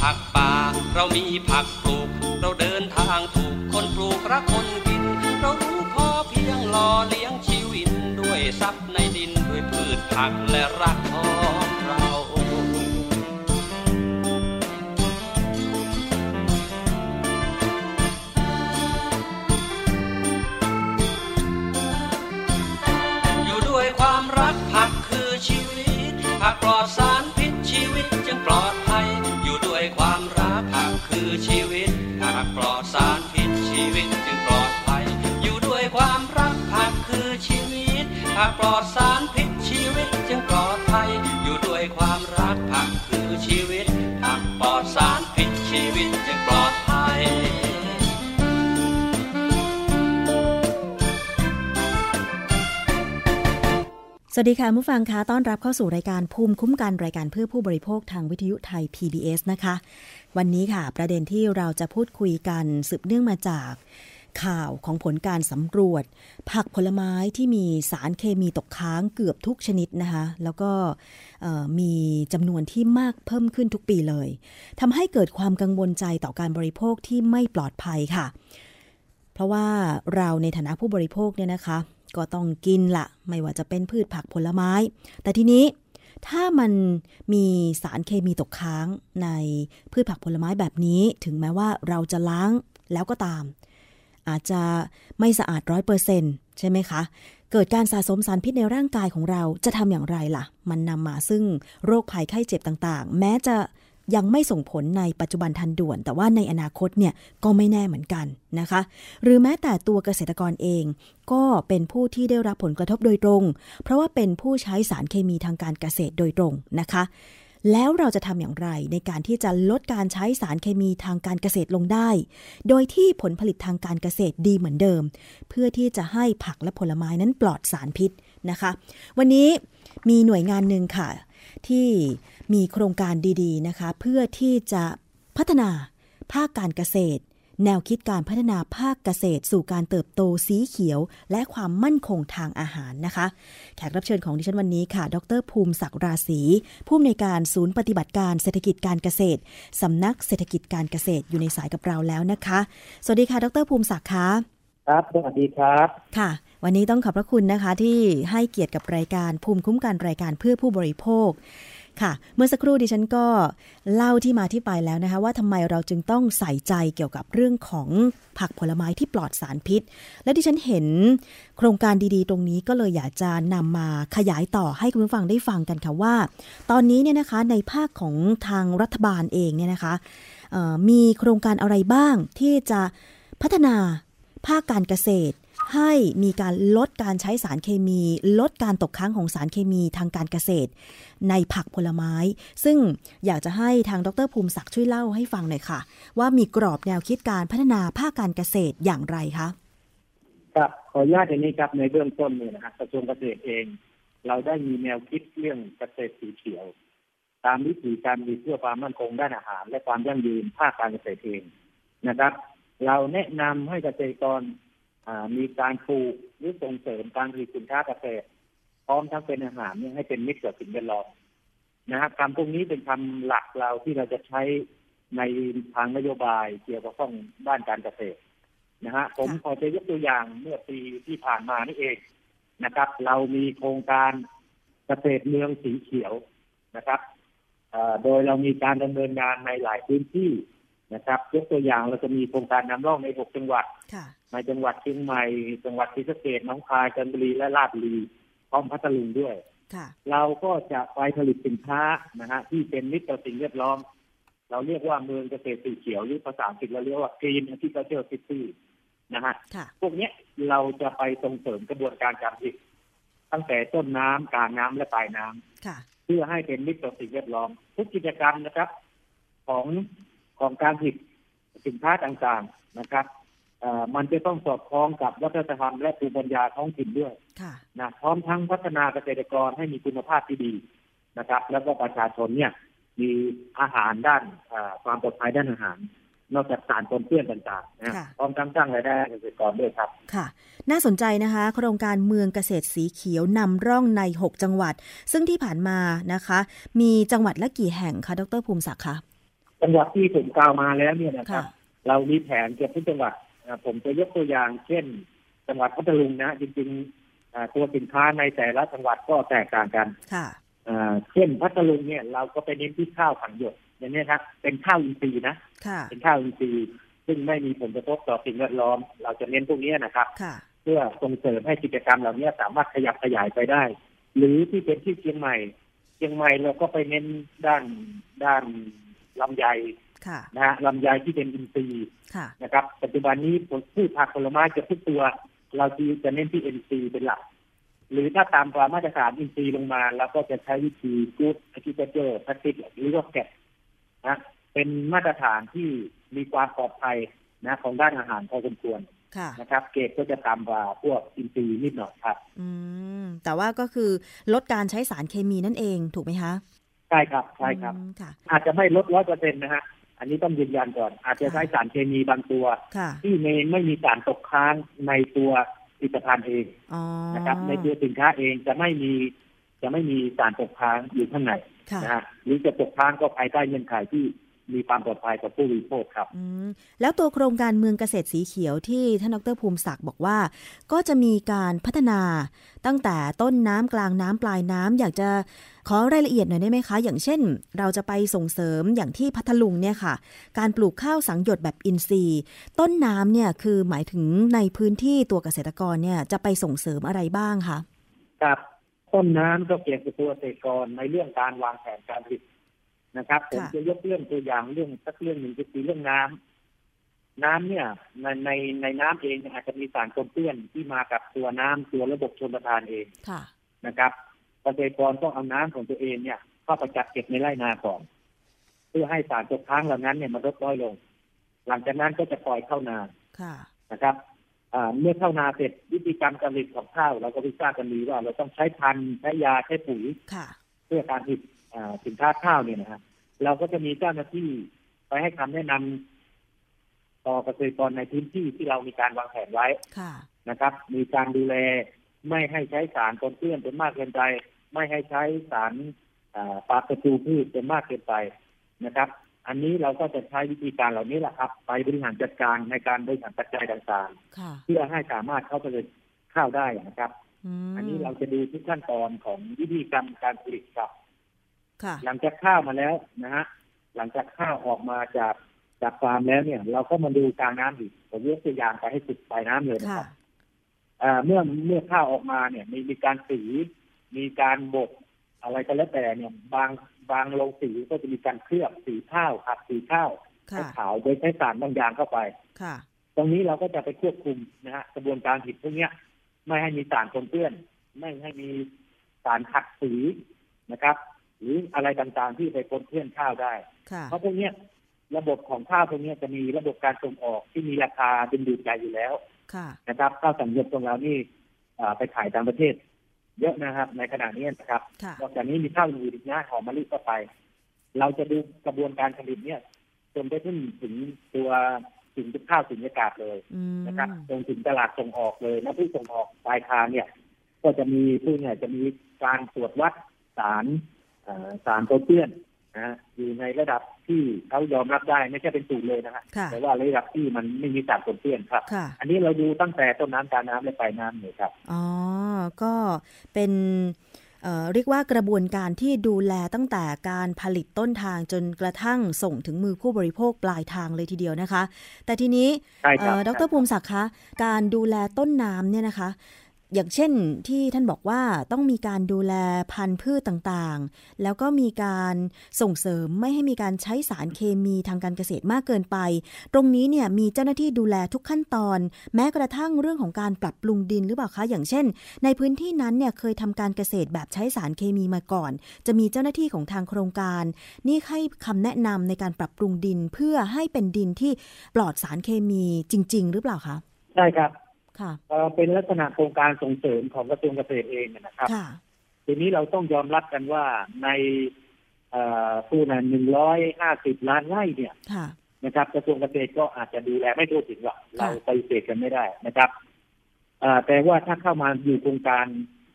ผักป่า เรามีผักปลูก เราเดินทางถูกคนปลูกรักคนกิน เรารู้พอเพียงหล่อเลี้ยงชีวิตด้วยทรัพย์ในดินด้วยพืชผักและรักพอ สวัสดีค่ะผู้ฟังคะต้อนรับเข้าสู่รายการภูมิคุ้มกันรายการเพื่อผู้บริโภคทางวิทยุไทย PBS นะคะ วันนี้ค่ะ ประเด็นที่เราจะพูดคุยกันสืบเนื่องมาจาก ข่าวของผลการสำรวจ ผักผลไม้ที่มีสารเคมีตกค้างเกือบทุกชนิดนะคะ แล้วก็มีจำนวนที่มากเพิ่มขึ้นทุกปีเลยทำให้เกิดความกังวลใจต่อการบริโภคที่ไม่ปลอดภัยค่ะ เพราะว่าเราในฐานะผู้บริโภคเนี่ยนะคะ ก็ต้องกินละ ไม่ว่าจะเป็นพืชผักผลไม้ แต่ทีนี้ถ้ามันมีสารเคมีตกค้างในพืชผักผลไม้แบบนี้ ถึงแม้ว่าเราจะล้างแล้วก็ตาม อาจจะไม่สะอาดร้อยเปอร์เซ็นใช่ไหมคะ เกิดการสะสมสารพิษในร่างกายของเราจะทำอย่างไรล่ะ มันนำมาซึ่งโรคภัยไข้เจ็บต่างๆ แม้จะ ยังไม่ส่งผลในปัจจุบันทันด่วน แต่ว่าในอนาคตเนี่ยก็ไม่แน่เหมือนกันนะคะ หรือแม้แต่ตัวเกษตรกรเอง ก็เป็นผู้ที่ได้รับผลกระทบโดยตรง เพราะว่าเป็นผู้ใช้สารเคมีทางการเกษตรโดยตรงนะคะ แล้วเราจะทำอย่างไรในการที่จะลดการใช้สารเคมีทางการเกษตรลงได้ โดยที่ผลผลิตทางการเกษตรดีเหมือนเดิม เพื่อที่จะให้ผักและผลไม้นั้นปลอดสารพิษนะคะ วันนี้มีหน่วยงานหนึ่งค่ะ ที่มีโครงการดีๆนะคะเพื่อที่จะพัฒนาภาคการเกษตร แนวคิดการพัฒนาภาคเกษตร สู่การเติบโตสีเขียว และความมั่นคงทางอาหารนะคะ แขกรับเชิญของดิฉันวันนี้ค่ะ ดรภูมิศักดิ์ราศีผู้อำนวยการศูนย์ปฏิบัติการเศรษฐกิจการเกษตรสำนักเศรษฐกิจการเกษตรอยู่ในสายกับเราแล้วนะคะ สวัสดีค่ะ ดรภูมิศักดิ์ค่ะ ครับสวัสดีครับค่ะ วันนี้ต้องขอบพระคุณนะคะที่ให้เกียรติกับรายการภูมิคุ้มกันรายการเพื่อผู้บริโภคค่ะ เมื่อสักครู่ดิฉันก็เล่าที่มาที่ไปแล้วนะคะ ว่าทำไมเราจึงต้องใส่ใจเกี่ยวกับเรื่องของผักผลไม้ที่ปลอดสารพิษ และดิฉันเห็นโครงการดีๆ ตรงนี้ก็เลยอยากจะนำมาขยายต่อให้คุณผู้ฟังได้ฟังกันค่ะว่า ตอนนี้เนี่ยนะคะในภาคของทางรัฐบาลเองเนี่ยนะคะมีโครงการอะไรบ้างที่จะพัฒนา ภาคการเกษตรให้มีการลดการใช้สารเคมี ลดการตกค้างของสารเคมีทางการเกษตร ในผักผลไม้ ซึ่งอยากจะให้ทางดรภูมิศักดิ์ช่วยเล่าให้ฟังหน่อยค่ะ ว่ามีกรอบแนวคิดการพัฒนาภาคการเกษตรอย่างไรคะครับขออนุญาตอย่างนี้ครับในเบื้องต้นเนี่ยนะฮะกระทรวงเกษตรเอง เราได้มีแนวคิดเรื่องเกษตรสีเขียว ตามวิธีการมีเพื่อความมั่นคงด้านอาหาร และความยั่งยืนภาคการเกษตรเองนะครับ เราแนะนำให้เกษตรกรอ่ามีการปลูกหรือส่งเสริมการผลิตสินค้าเกษตรพร้อมทั้งเป็นอาหารเนี่ยให้เป็นมิตรกับสิ่งแวดล้อมนะครับคำพวกนี้เป็นคำหลักเราที่เราจะใช้ในทางนโยบายเกี่ยวกับข้องด้านการเกษตรนะฮะผมขอจะยกตัวอย่างเมื่อปีที่ผ่านมานี่เองนะครับ เรามีโครงการเกษตรเมืองสีเขียวนะครับโดยเรามีการดำเนินงานในหลายพื้นที่ นะครับยกตัวอย่างเราจะมีโครงการนำร่องในหกจังหวัดในจังหวัดเชียงใหม่ จังหวัดศรีสะเกษน้องคายจันทบุรีและราชบุรีพร้อมพัทลุงด้วยเราก็จะไปผลิตสินค้านะฮะที่เป็นมิตรต่อสิ่งแวดล้อม เราเรียกว่าเมืองเกษตรสีเขียวหรือภาษาอังกฤษเราเรียกว่า Green Agriculture City นะฮะพวกนี้เราจะไปส่งเสริมกระบวนการการผลิตตั้งแต่ต้นน้ำกลางน้ำและปลายน้ำเพื่อให้เป็นมิตรต่อสิ่งแวดล้อม ทุกกิจกรรมนะครับ ของ ของการผลิตสินค้าต่างๆนะครับมันจะต้องสอดคล้องกับวัฒนธรรมและภูมิปัญญาท้องถิ่นด้วยนะพร้อมทั้งพัฒนาเกษตรกรให้มีคุณภาพที่ดีนะครับ แล้วก็ประชาชนเนี่ยมีอาหารด้านความปลอดภัยด้านอาหาร นอกจากสารปนเปื้อนต่างๆนะพร้อมทั้งสร้างรายได้เกษตรกรด้วยครับค่ะ น่าสนใจนะคะ โครงการเมืองเกษตรสีเขียวนำร่องใน 6 จังหวัด ซึ่งที่ผ่านมานะคะ มีจังหวัดละกี่แห่งคะดรภูมิศักดิ์คะ จังหวัดที่ผมกล่าวมาแล้วเนี่ยนะครับ เรามีแผนเกือบทุกจังหวัดผมจะยกตัวอย่าง เช่น จังหวัดพัทลุงนะ จริงๆตัวสินค้าในแต่ละจังหวัดก็แตกต่างกันค่ะเช่นพัทลุงเนี่ยเราก็ไปเน้นที่ข้าวขังหยดอย่างนี้ครับเป็นข้าวอินทรีย์นะเป็นข้าวอินทรีย์ซึ่งไม่มีผลกระทบต่อสิ่งแวดล้อม เราจะเน้นพวกนี้นะครับเพื่อส่งเสริมให้กิจกรรมเหล่านี้สามารถขยับขยายไปได้ หรือที่เป็นที่เชียงใหม่ เชียงใหม่เราก็ไปเน้นด้านด้าน ลำไยนะฮะลำไยที่เป็นอินทรีย์นะครับ ปัจจุบันนี้พืชผักผลไม้จะทุกตัว เราจะเน้นที่อินทรีย์เป็นหลัก หรือถ้าตามความมาตรฐานอินทรีย์ลงมาเราก็จะใช้วิธีกู๊ดอะคิเจอร์พัติกหรือว่าแกะนะเป็นมาตรฐานที่มีความปลอดภัยนะของด้านอาหารพอสมควรนะครับ เกรดก็จะต่ำกว่าพวกอินทรีย์นิดหน่อยครับ อืมแต่ว่าก็คือลดการใช้สารเคมีนั่นเองถูกไหมคะ ใช่ครับใช่ครับอาจจะไม่ลดร้อยเปอร์เซ็นต์นะฮะอันนี้ต้องยืนยันก่อน อาจจะใช้สารเคมีบางตัว ที่ไม่ไม่มีสารตกค้างในตัวผลิตภัณฑ์เองนะครับ ในตัวสินค้าเองจะไม่มีจะไม่มีสารตกค้างอยู่ข้างในนะฮะหรือจะตกค้างก็ภายใต้เงื่อนไขที่ มีความปลอดภัยกับผู้บริโภคครับแล้วตัวโครงการเมืองเกษตรสีเขียวที่ท่านดรภูมิศักดิ์บอกว่า ก็จะมีการพัฒนาตั้งแต่ต้นน้ำกลางน้ำปลายน้ำอยากจะขอรายละเอียดหน่อยได้ไหมคะ อย่างเช่น เราจะไปส่งเสริมอย่างที่พัทลุงเนี่ยค่ะ การปลูกข้าวสังหยดแบบอินทรีย์ ต้นน้ำเนี่ยคือหมายถึงในพื้นที่ตัวเกษตรกรเนี่ยจะไปส่งเสริมอะไรบ้างคะครับต้นน้ำก็เกี่ยวกับตัวเกษตรกรในเรื่องการวางแผนการผลิต นะครับ ผมจะยกเรื่องตัวอย่างเรื่องสักเรื่องหนึ่งก็คือเรื่องน้ำน้ำเนี่ยในในในน้ำเองอาจจะมีสารปนเปื้อนที่มากับตัวน้ำตัวระบบชลประทานเองนะครับเกษตรกรต้องเอาน้ำของตัวเองเนี่ยเข้าไปจัดเก็บในไร่นาก่อนเพื่อให้สารตกค้างเหล่านั้นเนี่ยมันลดน้อยลง หลังจากนั้นก็จะปล่อยเข้านานะครับเมื่อเข้านาเสร็จวิธีการการผลิตของข้าวเราก็พิจารณากันดีว่าเราต้องใช้พันธุ์ใช้ยาใช้ปุ๋ยเพื่อการผลิต สินค้าข้าวเนี่ยนะครับเราก็จะมีเจ้าหน้าที่ไปให้คำแนะนำต่อเกษตรกรในพื้นที่ที่เรามีการวางแผนไว้นะครับ มีการดูแลไม่ให้ใช้สารปนเปื้อนเป็นมากเกินไป ไม่ให้ใช้สารปลาประตูพืชเป็นมากเกินไปนะครับ อันนี้เราก็จะใช้วิธีการเหล่านี้แหละครับ ไปบริหารจัดการในการบริหารปัจจัยต่างๆ เพื่อให้สามารถเข้าไปเลยข้าวได้นะครับ อันนี้เราจะดูทุกขั้นตอนของวิธีการการผลิตครับ หลังจากข้าวมาแล้วนะฮะหลังจากข้าวออกมาจากจากฟาร์มแล้วเนี่ย เราก็มาดูกลางน้ำอีกผมยกตัวอย่างไปให้สุดปลายน้ำเลยนะครับเมื่อเมื่อข้าวออกมาเนี่ย มีมีการสี มีการบดอะไรก็แล้วแต่เนี่ย บางบางโรงสีก็จะมีการเคลือบสีข้าวขัดสีข้าวให้ขาวโดยใช้สารบางอย่างเข้าไปค่ะ ตรงนี้เราก็จะไปควบคุมนะฮะกระบวนการผิดพวกนี้ไม่ให้มีสารปนเปื้อน ไม่ให้มีสารขัดสีนะครับ หรืออะไรต่างๆที่ไปปนเพื่อนข้าวได้ เพราะพวกนี้ระบบของข้าวพวกนี้จะมีระบบการส่งออกที่มีราคาเป็นดูดใจอยู่แล้วนะครับข้าวสังเกตตรงเรานี่ไปขายต่างประเทศ เยอะนะครับ ในขณะนี้นะครับนอกจากนี้มีข้าวอื่นอีกนะหอมมะลิก็ไป เราจะดูกระบวนการผลิตเนี่ยจนไปถึงถึงตัวถึงข้าวถึงอากาศเลยนะครับจนถึงตลาดส่งออกเลยและผู้ส่งออกปลายทางเนี่ย ก็จะมีผู้เนี่ยจะมีการตรวจวัดสารเอ่อ สารโซเชียนนะฮะอยู่ในระดับที่เขายอมรับได้ไม่ใช่เป็นสูตรเลยนะฮะค่ะแต่ว่าระดับที่มันไม่มีสารโซเชียนครับค่ะอันนี้เราดูตั้งแต่ต้นน้ำกลารน้ำและปลายน้ำเลยครับอ๋อก็เป็นเอ่อเรียกว่ากระบวนการที่ดูแลตั้งแต่การผลิตต้นทางจนกระทั่งส่งถึงมือผู้บริโภคปลายทางเลยทีเดียวนะคะ แต่ทีนี้ใช่ครับเอ่อดรภูมิศักดิ์คะการดูแลต้นน้ำเนี่ยนะคะ อย่างเช่นที่ท่านบอกว่าต้องมีการดูแลพันธุ์พืชต่างๆ แล้วก็มีการส่งเสริมไม่ให้มีการใช้สารเคมีทางการเกษตรมากเกินไป ตรงนี้เนี่ยมีเจ้าหน้าที่ดูแลทุกขั้นตอน แม้กระทั่งเรื่องของการปรับปรุงดินหรือเปล่าคะอย่างเช่น ในพื้นที่นั้นเนี่ยเคยทำการเกษตรแบบใช้สารเคมีมาก่อน จะมีเจ้าหน้าที่ของทางโครงการ นี่ให้คำแนะนำในการปรับปรุงดินเพื่อให้เป็นดินที่ปลอดสารเคมีจริง ๆ หรือเปล่าคะใช่ครับ เอ่อเป็นลักษณะโครงการส่งเสริมของกระทรวงเกษตรเองนะครับค่ะทีนี้เราต้องยอมรับกันว่าในเอ่อผู้นั้นหนึ่งร้อยห้าสิบล้านไร่เนี่ยค่ะนะครับกระทรวงเกษตรก็อาจจะดูแลไม่ทั่วถึงหรอกค่ะเราไปฏิเสธกันไม่ได้นะครับเอ่อแต่ว่าถ้าเข้ามาอยู่โครงการ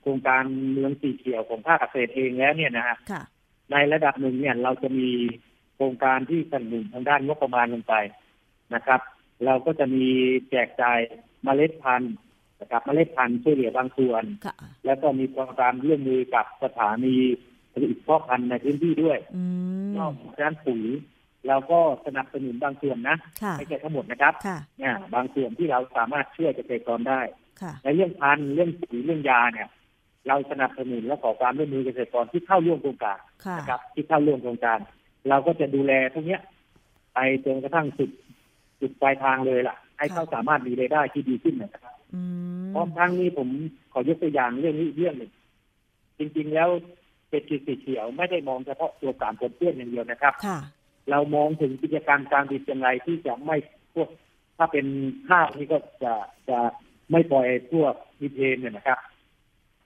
โครงการเมืองสีเขียวของภาคเกษตรเองแล้วเนี่ยนะฮะค่ะในระดับหนึ่งเนี่ยเราจะมีโครงการที่สนับสนุนทางด้านงบประมาณลงไปนะครับ เราก็จะมีแจกจ่าย เมล็ดพันธุ์นะครับเมล็ดพันธุ์ช่วยเหลือบางส่วนค่ะแล้วก็มีโครงการร่วมมือกับสถานีผลิตพ่อพันธุ์ในพื้นที่ด้วยอืมนอกจากนั้นปุ๋ยเราก็สนับสนุนบางส่วนนะค่ะไม่ใช่ทั้งหมดนะครับค่ะเนี่ยบางส่วนที่เราสามารถช่วยเกษตรกรได้ค่ะในเรื่องพันธุ์เรื่องปุ๋ยเรื่องยาเนี่ย เราสนับสนุนและขอความร่วมมือเกษตรกรที่เข้าร่วมโครงการค่ะนะครับ ที่เข้าร่วมโครงการ เราก็จะดูแลพวกเนี้ยไปจนกระทั่งสุดสุดปลายทางเลยล่ะ ให้เขาสามารถมีรายได้ที่ดีขึ้นนะครับอืมพร้อมทั้งนี้ผมขอยกตัวอย่างเรื่องนี้อีกเรื่องหนึ่งจริง ๆ แล้วเศรษฐกิจสีเขียวไม่ได้มองเฉพาะตัวการปนเปื้อนอย่างเดียวนะครับค่ะเรามองถึงกิจการการผลิตอย่างไรที่จะไม่พวก ถ้าเป็นข้าวนี่ก็จะจะไม่ปล่อยพวกมีเทนเนี่ยนะครับ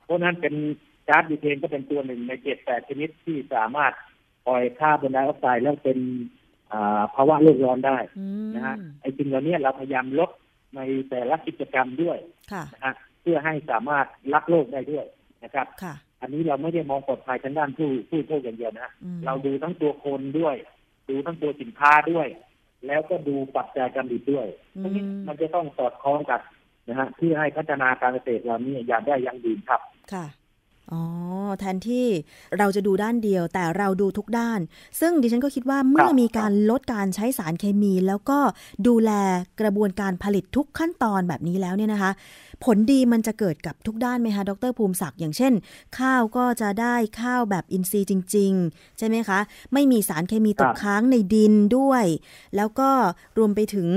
เพราะฉะนั้นเป็นก๊าซมีเทนก็เป็นตัวหนึ่งในเจ็ดแปดชนิดที่สามารถปล่อยคาร์บอนไดออกไซด์แล้วเป็นอ่า ภาวะโลกร้อนได้อืมนะฮะไอ้สิ่งเหล่านี้เราพยายามลดในแต่ละกิจกรรมด้วยค่ะนะฮะเพื่อให้สามารถรับโลกได้ด้วยนะครับค่ะอันนี้เราไม่ได้มองปลอดภัยทางด้านผู้ผู้โชคอย่างเดียวนะฮะอืมเราดูทั้งตัวคนด้วย ดูทั้งตัวสินค้าด้วย แล้วก็ดูปัจจัยการผลิตด้วยอืตรงนี้มมันจะต้องสอดคล้องกันนะฮะเพื่อให้พัฒนาการเกษตรเรานี่อย่างได้ยั่งยืนครับ ค่ะ อ๋อ แทนที่เราจะดูด้านเดียว แต่เราดูทุกด้าน ซึ่งดิฉันก็คิดว่าเมื่อมีการลดการใช้สารเคมี แล้วก็ดูแลกระบวนการผลิตทุกขั้นตอนแบบนี้แล้วเนี่ยนะคะ ผลดีมันจะเกิดกับทุกด้านไหมคะดรภูมิศักดิ์อย่างเช่น ข้าวก็จะได้ข้าวแบบอินทรีย์จริง ๆ ใช่ไหมคะ ไม่มีสารเคมีตกครับค้างในดินด้วย แล้วก็รวมไปถึง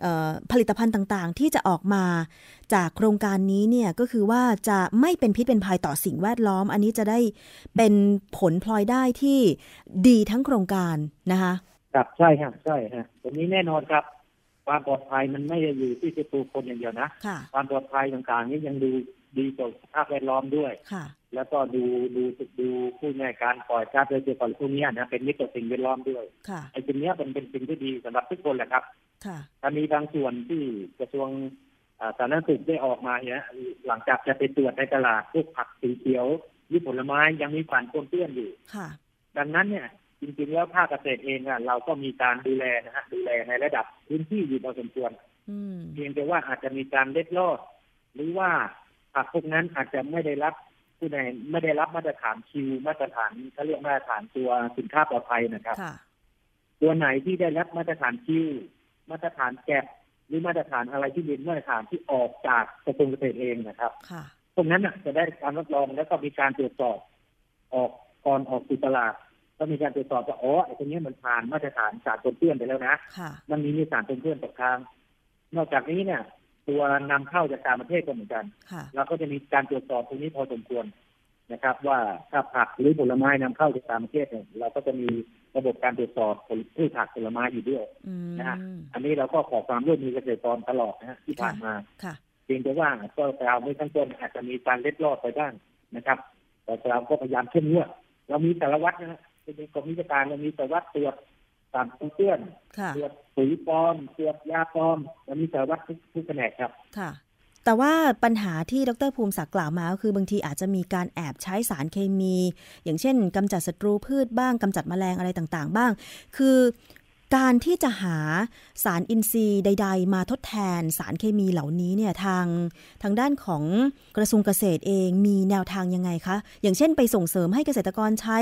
เอ่อผลิตภัณฑ์ต่างๆ ที่จะออกมา จากโครงการนี้เนี่ยก็คือว่าจะไม่เป็นพิษเป็นภัยต่อสิ่งแวดล้อม อันนี้จะได้เป็นผลพลอยได้ที่ดีทั้งโครงการนะคะครับใช่ฮะใช่ฮะตรงนี้แน่นอนครับ ความปลอดภัยมันไม่ได้อยู่ที่ตัวคนอย่างเดียวนะค่ะความปลอดภัยต่างๆ นี้ยังดูดีต่อสภาพแวดล้อมด้วยค่ะ แล้วก็ดูดูดูผู้ในวยการปล่อยก๊าซเรือนกระจกพวกเนี้ยนะเป็นมิตรต่อสิ่งแวดล้อมด้วยค่ะไอ้ตรงเนี้ยเป็นเป็นสิ่งที่ดีสำหรับทุกคนแหละครับ ค่ะถ้ามีบางส่วนที่กระทรวงอ่า สาธารณสุขได้ออกมาเนี่ยหลังจากจะไปตรวจในตลาดพวกผักสีเขียวหรือผลไม้ยังมีสารปนเปื้อนอยู่ค่ะดังนั้นเนี่ยจริงๆแล้วภาคเกษตรเองอะเราก็มีการดูแลนะฮะดูแลในระดับพื้นที่อยู่พอสมควรอืมเพียงแต่ว่าอาจจะมีการเล็ดลอด หรือว่าผักพวกนั้นอาจจะไม่ได้รับผู้ใดไม่ได้รับมาตรฐานคิวมาตรฐานเขาเรียกมาตรฐานตัวสินค้าปลอดภัยนะครับค่ะตัวไหนที่ได้รับมาตรฐานคิวมาตรฐานแกะ หรือมาตรฐานอะไรที่เป็นมาตรฐานที่ออกจากกระทรวงเกษตรเองนะครับค่ะพวกนั้นน่ะจะได้การรับรองแล้วก็มีการตรวจสอบ ออกก่อนออกสู่ตลาดก็มีการตรวจสอบว่าอ๋อไอ้ตรงนี้มันผ่านมาตรฐานสารปนเปื้อนไปแล้วนะค่ะมันมีมีสารปนเปื้อนตกค้างนอกจากนี้เนี่ยตัวนำเข้าจากต่างประเทศก็เหมือนกันค่ะเราก็จะมีการตรวจสอบตรงนี้พอสมควรนะครับ ว่าถ้าผักหรือผลไม้นำเข้าจากต่างประเทศเนี่ยเราก็จะมี ระบบการตรวจสอบผลพืชผักผลไม้อยู่ด้วยอืมนะฮะอันนี้เราก็ขอความร่วมมือเกษตรกรตลอดนะฮะที่ผ่านมาค่ะเพียงแต่ว่าก็เราไม่ทั้งต้นอาจจะมีการเล็ดลอดไปบ้างนะครับ แต่เราก็พยายามเข้มงวดเรามีสารวัตรนะฮะเป็นกรมวิชาการเรามีสารวัตรตรวจสารปนเปื้อนค่ะตรวจปุ๋ยปลอมตรวจยาปลอมเรามีสารวัตรทุกทุกแผนกครับค่ะ แต่ว่าปัญหาที่ดรภูมิศักดิ์กล่าวมาก็คือบางทีอาจจะมีการแอบใช้สารเคมี อย่างเช่นกำจัดศัตรูพืชบ้างกำจัดแมลงอะไรต่างๆ บ้าง คือการที่จะหาสารอินทรีย์ใด ๆ มาทดแทนสารเคมีเหล่านี้เนี่ยทางทางด้านของกระทรวงเกษตรเองมีแนวทางยังไงคะ อย่างเช่นไปส่งเสริมให้เกษตรกรใช้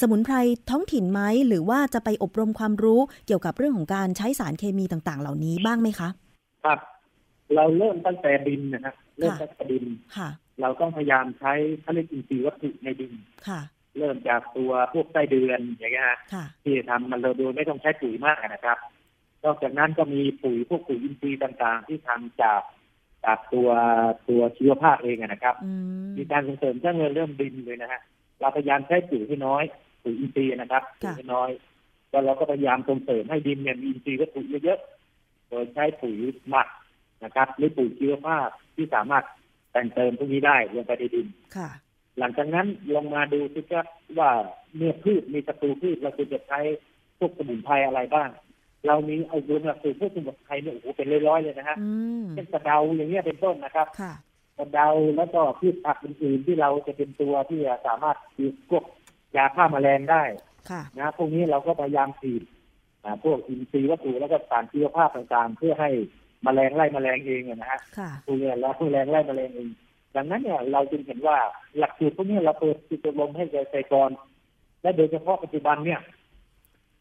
สมุนไพรท้องถิ่นไหม หรือว่าจะไปอบรมความรู้เกี่ยวกับเรื่องของการใช้สารเคมีต่างๆ เหล่านี้บ้างไหมคะ ครับ เราเริ่มตั้งแต่ดินนะฮะเริ่มตั้งแต่ดินค่ะเราต้องพยายามใช้เขาเรียกอินทรีย์วัตถุในดินค่ะ เริ่มจากตัวพวกไส้เดือนอย่างเงี้ยฮะที่ทำมันเราโดยไม่ต้องใช้ปุ๋ยมากนะครับ นอกจากนั้นก็มีปุ๋ยพวกปุ๋ยอินทรีย์ต่างๆ ที่ทำจากจากตัวตัวชีวภาพเองนะครับ มีการส่งเสริมถ้าเงินเริ่มดินเลยนะฮะเราพยายามใช้ปุ๋ยให้น้อยปุ๋ยอินทรีย์นะครับปุ๋ยให้น้อยแล้วเราก็พยายามส่งเสริมให้ดินเนี่ยมีอินทรีย์วัตถุเยอะๆโดยใช้ปุ๋ยหมัก นะครับหรือปุ๋ยชีวภาพที่สามารถแต่งเติมพวกนี้ได้ลงไปในดินค่ะ หลังจากนั้นลงมาดูสิครับว่าเมื่อพืชมีศัตรูพืชเราควรจะใช้พวกสมุนไพรอะไรบ้าง เรามีเอาดูหลักสูตรพวกสมุนไพรเนี่ยโอ้โหเป็นร้อยๆเลยนะฮะเช่นกระเดาอย่างเงี้ยเป็นต้นนะครับกระเดาแล้วก็พืชผักอื่นๆที่เราจะเป็นตัวที่สามารถฉีดพวกยาฆ่าแมลงได้นะพวกนี้เราก็พยายามฉีดพวกอินทรีย์วัตถุแล้วก็สารชีวภาพต่างๆ เพื่อให้ มแมลงไล่มแมลงเองนะฮะตัวนี้แล้วมแมลงไล่มแมลงเอง ดังนั้นเนี่ยเราจึงเห็นว่าหลักสูตรพวกนี้เราเปิดจิตลมให้เกษตรกร และโดยเฉพาะปัจจุบันเนี่ย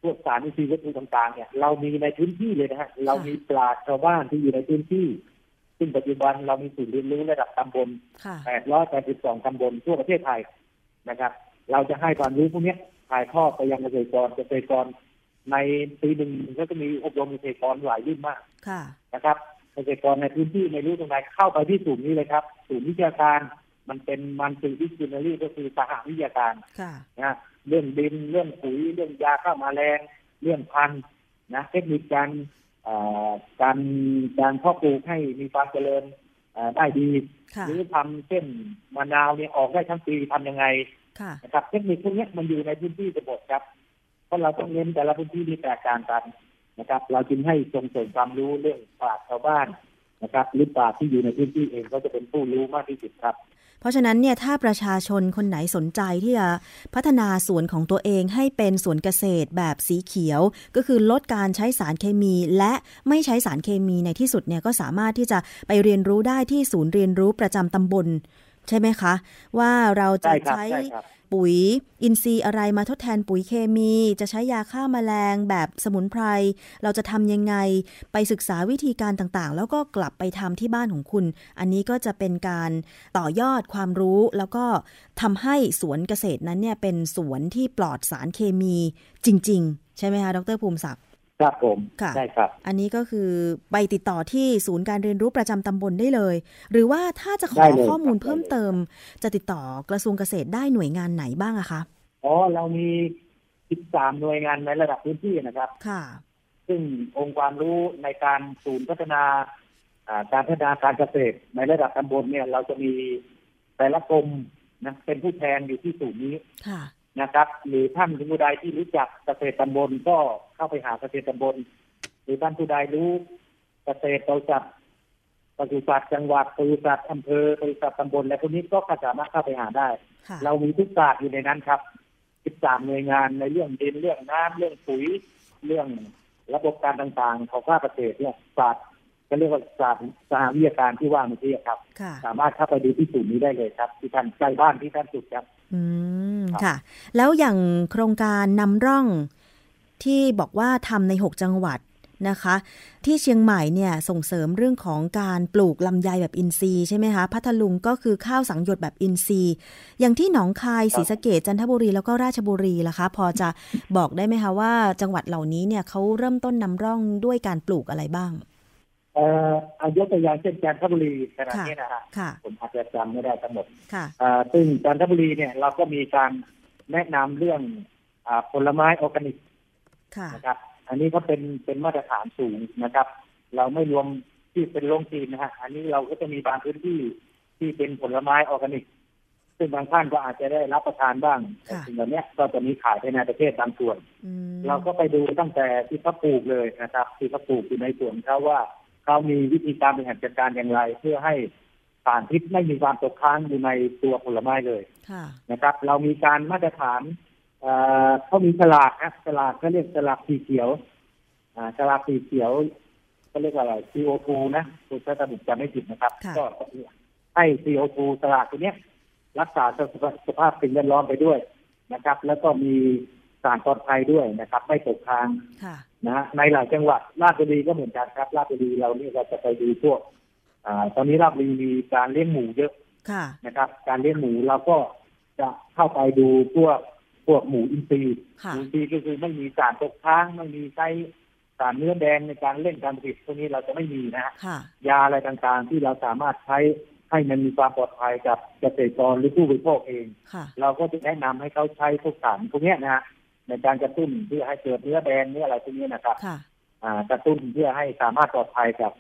พวกสารอินทรีย์วัตถุต่างๆเนี่ยเรามีในพื้นที่เลยนะฮะเรามีปราชชาวบ้านที่อยู่ในพื้นที่ ซึ่งปัจจุบันเรามีศูนย์เรียนรู้ระดับตำบลแปดร้อยแปดสิบสองตำบลทั่วประเทศไทยนะครับ เราจะให้ความรู้พวกนี้ถ่ายทอดไปยังเกษตรกรเกษตรกร ในปีหนึ่งก็จะมีอบรมเกษตรกรหลายรุ่นมาก นะครับเกษตรกรในพื้นที่ไม่รู้ตรงไหนเข้าไปที่ศูนย์นี้เลยครับศูนย์วิชาการมันเป็นมันติดิสซินารีก็คือสหวิทยาการนะเรื่องดินเรื่องปุ๋ยเรื่องยาฆ่ามาแมลงเรื่องพันธุ์นะเทคนิคการการการเพาะปลูกให้มีความเจริญได้ดีหรือทำเช่นมะนาวเนี่ยออกได้ทั้งปีทำยังไงนะครับเทคนิคพวกนี้มันอยู่ในพื้นที่จะหมดครับ เพราะเราต้องเน้นแต่ละพื้นที่ที่แตกต่างกัน นะครับ เราจึงให้ส่งเสริมความรู้เรื่องป่าชาวบ้านนะครับหรือป่าที่อยู่ในพื้นที่เองก็จะเป็นผู้รู้มากที่สุดครับ เพราะฉะนั้นเนี่ยถ้าประชาชนคนไหนสนใจที่จะพัฒนาสวนของตัวเองให้เป็นสวนเกษตรแบบสีเขียว ก็คือลดการใช้สารเคมี และไม่ใช้สารเคมีในที่สุดเนี่ยก็สามารถที่จะไปเรียนรู้ได้ที่ศูนย์เรียนรู้ประจำตำบล ใช่ไหมคะ ว่าเราจะใช้ปุ๋ยอินทรีย์อะไรมาทดแทนปุ๋ยเคมี จะใช้ยาฆ่ามาแมลงแบบสมุนไพร เราจะทำยังไงไปศึกษาวิธีการต่างๆ แล้วก็กลับไปทำที่บ้านของคุณ อันนี้ก็จะเป็นการต่อยอดความรู้แล้วก็ทำให้สวนเกษตรนั้นเนี่ยเป็นสวนที่ปลอดสารเคมีจริง ๆ ใช่ไหมคะดรภูมิศักดิ์ ครับผมใช่ครับ อันนี้ก็คือไปติดต่อที่ศูนย์การเรียนรู้ประจำตำบลได้เลย หรือว่าถ้าจะขอข้อมูลเพิ่มเติม จะติดต่อกระทรวงเกษตรได้หน่วยงานไหนบ้างอะคะอ๋อเรามี13หน่วยงานในระดับพื้นที่นะครับค่ะ ซึ่งองค์ความรู้ในการศูนย์พัฒนาการพัฒนาการเกษตร ในระดับตำบลเนี่ย เราจะมีแต่ละกรมนะเป็นผู้แทนอยู่ที่ศูนย์นี้ค่ะ นะครับ หรือท่านผู้ใดที่รู้จักเกษตรตำบลก็เข้าไปหาเกษตรตำบล หรือท่านผู้ใดรู้เกษตรเราจัดปศุสัตว์จังหวัดปศุสัตว์อำเภอปศุสัตว์ตำบลและพวกนี้ก็สามารถเข้าไปหาได้ เรามีทุกศาสตร์อยู่ในนั้นครับ13หน่วยงานในเรื่องดินเรื่องน้ำเรื่องปุ๋ยเรื่องระบบการต่างๆของภาคเกษตรเนี่ยศาสตร์ ก็เรียกว่าศาสตร์สหวิทยาการที่ว่าเมื่อกี้ครับ สามารถเข้าไปดูที่ศูนย์นี้ได้เลยครับ ที่ท่านใกล้บ้านที่ท่านสุดครับ อืมค่ะ แล้วอย่างโครงการนำร่องที่บอกว่าทำใน 6 จังหวัดนะคะ ที่เชียงใหม่เนี่ยส่งเสริมเรื่องของการปลูกลำไยแบบอินทรีย์ใช่ไหมคะพัทลุงก็คือข้าวสังหยดแบบอินทรีย์ อย่างที่หนองคายศรีสะเกดจันทบุรีแล้วก็ราชบุรีล่ะคะ พอจะบอกได้ไหมคะว่าจังหวัดเหล่านี้เนี่ยเขาเริ่มต้นนำร่องด้วยการปลูกอะไรบ้าง เอ่ออายุตัวอย่างเช่นจันทบุรีขณะนี้นะฮะผมอาจจะจำไม่ได้ทั้งหมดค่ะซึ่งจันทบุรีเนี่ยเราก็มีการแนะนำเรื่องผลไม้ออร์แกนิกนะครับ อันนี้ก็เป็นเป็นมาตรฐานสูงนะครับ เราไม่รวมที่เป็นล้งจีนนะฮะอันนี้เราก็จะมีบางพื้นที่ที่เป็นผลไม้ออร์แกนิก ซึ่งบางท่านก็อาจจะได้รับประทานบ้างสิ่งเหล่านี้ก็จะมีขายในประเทศบางส่วนเราก็ไปดูตั้งแต่ที่เขาปลูกเลยนะครับ ที่เขาปลูกอยู่ในสวนเขาว่า เขามีวิธีการบริหารจัดการอย่างไร เพื่อให้สารพิษไม่มีความตกค้างอยู่ในตัวผลไม้เลยค่ะนะครับ เรามีการมาตรฐานเอ่อเขามีฉลากนะฉลากก็เรียกฉลากสีเขียวอ่าฉลากสีเขียวก็เรียกว่าอะไร CO2 นะคุณถ้าจำจำไม่ผิดนะครับค่ะก็ให้ CO2 ฉลากตัวเนี้ย รักษาสภาพสิ่งแวดล้อมไปด้วยนะครับ แล้วก็มีสารปลอดภัยด้วยนะครับ ไม่ตกค้างค่ะ นะฮะในหลายจังหวัดราชบุรีก็เหมือนกันครับราชบุรีเรานี่เราจะไปดูพวกอ่าตอนนี้ราชบุรีมีการเลี้ยงหมูเยอะค่ะนะครับ การเลี้ยงหมูเราก็จะเข้าไปดูพวกพวกหมูอินทรีย์ค่ะหมูอินทรีย์ก็คือไม่มีสารตกค้างไม่มีใช้สารเนื้อแดงในการเล่นการผลิตพวกนี้เราจะไม่มีนะฮะค่ะยาอะไรต่างๆ ที่เราสามารถใช้ให้มันมีความปลอดภัยกับเกษตรกรหรือผู้บริโภคเองค่ะเราก็จะแนะนำให้เขาใช้พวกสารพวกเนี้ยนะฮะ ในการกระตุ้นเพื่อให้เกิดเนื้อแดงเนื้ออะไรพวกนี้นะครับค่ะอ่ากระตุ้นเพื่อให้สามารถปลอดภัยกับ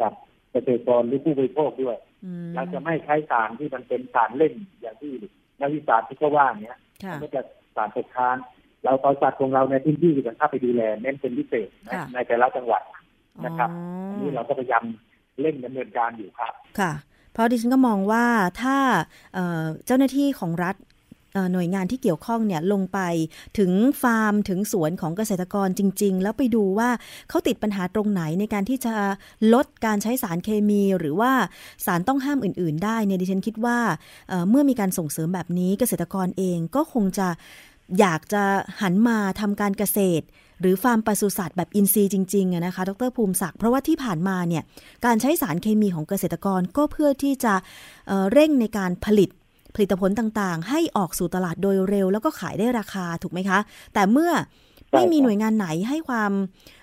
กับเกษตรกรหรือผู้บริโภคด้วยอืมเราจะไม่ใช้สารที่มันเป็นสารเล่นอย่างที่นักวิชาการที่เขาว่าเนี้ยค่ะมันจะสารตกค้างเราตอนจัดของเราในพื้นที่จะเข้าไปดูแลเน้นเป็นพิเศษนะค่ะในแต่ละจังหวัดนะครับอ๋ออันนี้เราก็พยายามเร่งดำเนินการอยู่ครับ ค่ะ เพราะดิฉันก็มองว่าถ้าเอ่อเจ้าหน้าที่ของรัฐเอ่อ หน่วยงานที่เกี่ยวข้องเนี่ยลงไปถึงฟาร์มถึงสวนของเกษตรกรจริง ๆ แล้วไปดูว่าเขาติดปัญหาตรงไหนในการที่จะลดการใช้สารเคมี หรือว่าสารต้องห้ามอื่น ๆ ได้เนี่ยดิฉันคิดว่าเมื่อมีการส่งเสริมแบบนี้เกษตรกรเองก็คงจะอยากจะหันมาทำการเกษตร หรือฟาร์มปศุสัตว์แบบอินทรีย์จริงๆนะคะ ดรภูมิศักดิ์เพราะว่าที่ผ่านมาเนี่ยการใช้สารเคมีของเกษตรกรก็เพื่อที่จะเเร่งในการผลิต ผลิตผลต่างๆ ให้ออกสู่ตลาดโดยเร็ว แล้วก็ขายได้ราคาถูกไหมคะ แต่เมื่อไม่มีหน่วยงานไหนให้ความ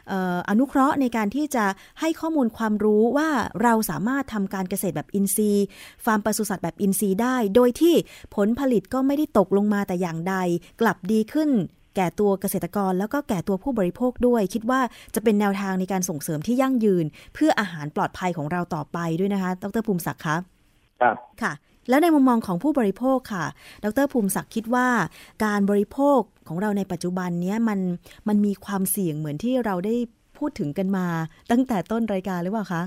เอ่ออนุเคราะห์ในการที่จะให้ข้อมูลความรู้ว่าเราสามารถทำการเกษตรแบบอินทรีย์ฟาร์มปศุสัตว์แบบอินทรีย์ได้ โดยที่ผลผลิตก็ไม่ได้ตกลงมาแต่อย่างใด กลับดีขึ้น แก่ตัวเกษตรกรแล้วก็แก่ตัวผู้บริโภคด้วย คิดว่าจะเป็นแนวทางในการส่งเสริมที่ยั่งยืน เพื่ออาหารปลอดภัยของเราต่อไปด้วยนะคะ ดรภูมิศักดิ์คะครับค่ะ แล้วในมุมมองของผู้บริโภคค่ะ ดรภูมิศักดิ์คิดว่า การบริโภคของเราในปัจจุบันเนี้ยมันมันมีความเสี่ยงเหมือนที่เราได้พูดถึงกันมา ตั้งแต่ต้นรายการหรือเปล่าคะ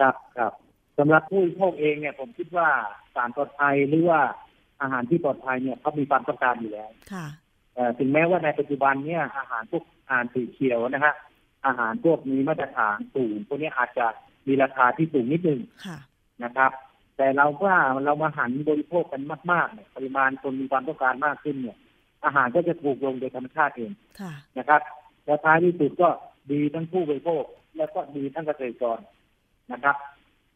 ครับครับสำหรับผู้บริโภคเองเนี่ยผมคิดว่าสารปลอดภัยหรือว่าอาหารที่ปลอดภัยเนี่ยเขามีความต้องการอยู่แล้วค่ะเอ่อถึงแม้ว่าในปัจจุบันเนี่ยอาหารพวกอาหารสีเขียวนะฮะอาหารพวกมีมาตรฐานสูงพวกนี้อาจจะมีราคาที่สูงนิดนึงค่ะนะครับ แต่เราว่าเรามาหันบริโภคกันมากๆเนี่ยปริมาณคนมีความต้องการมากขึ้นเนี่ย อาหารก็จะถูกลงโดยธรรมชาติเองค่ะนะครับ และท้ายที่สุดก็ดีทั้งผู้บริโภค และก็ดีทั้งเกษตรกรนะครับ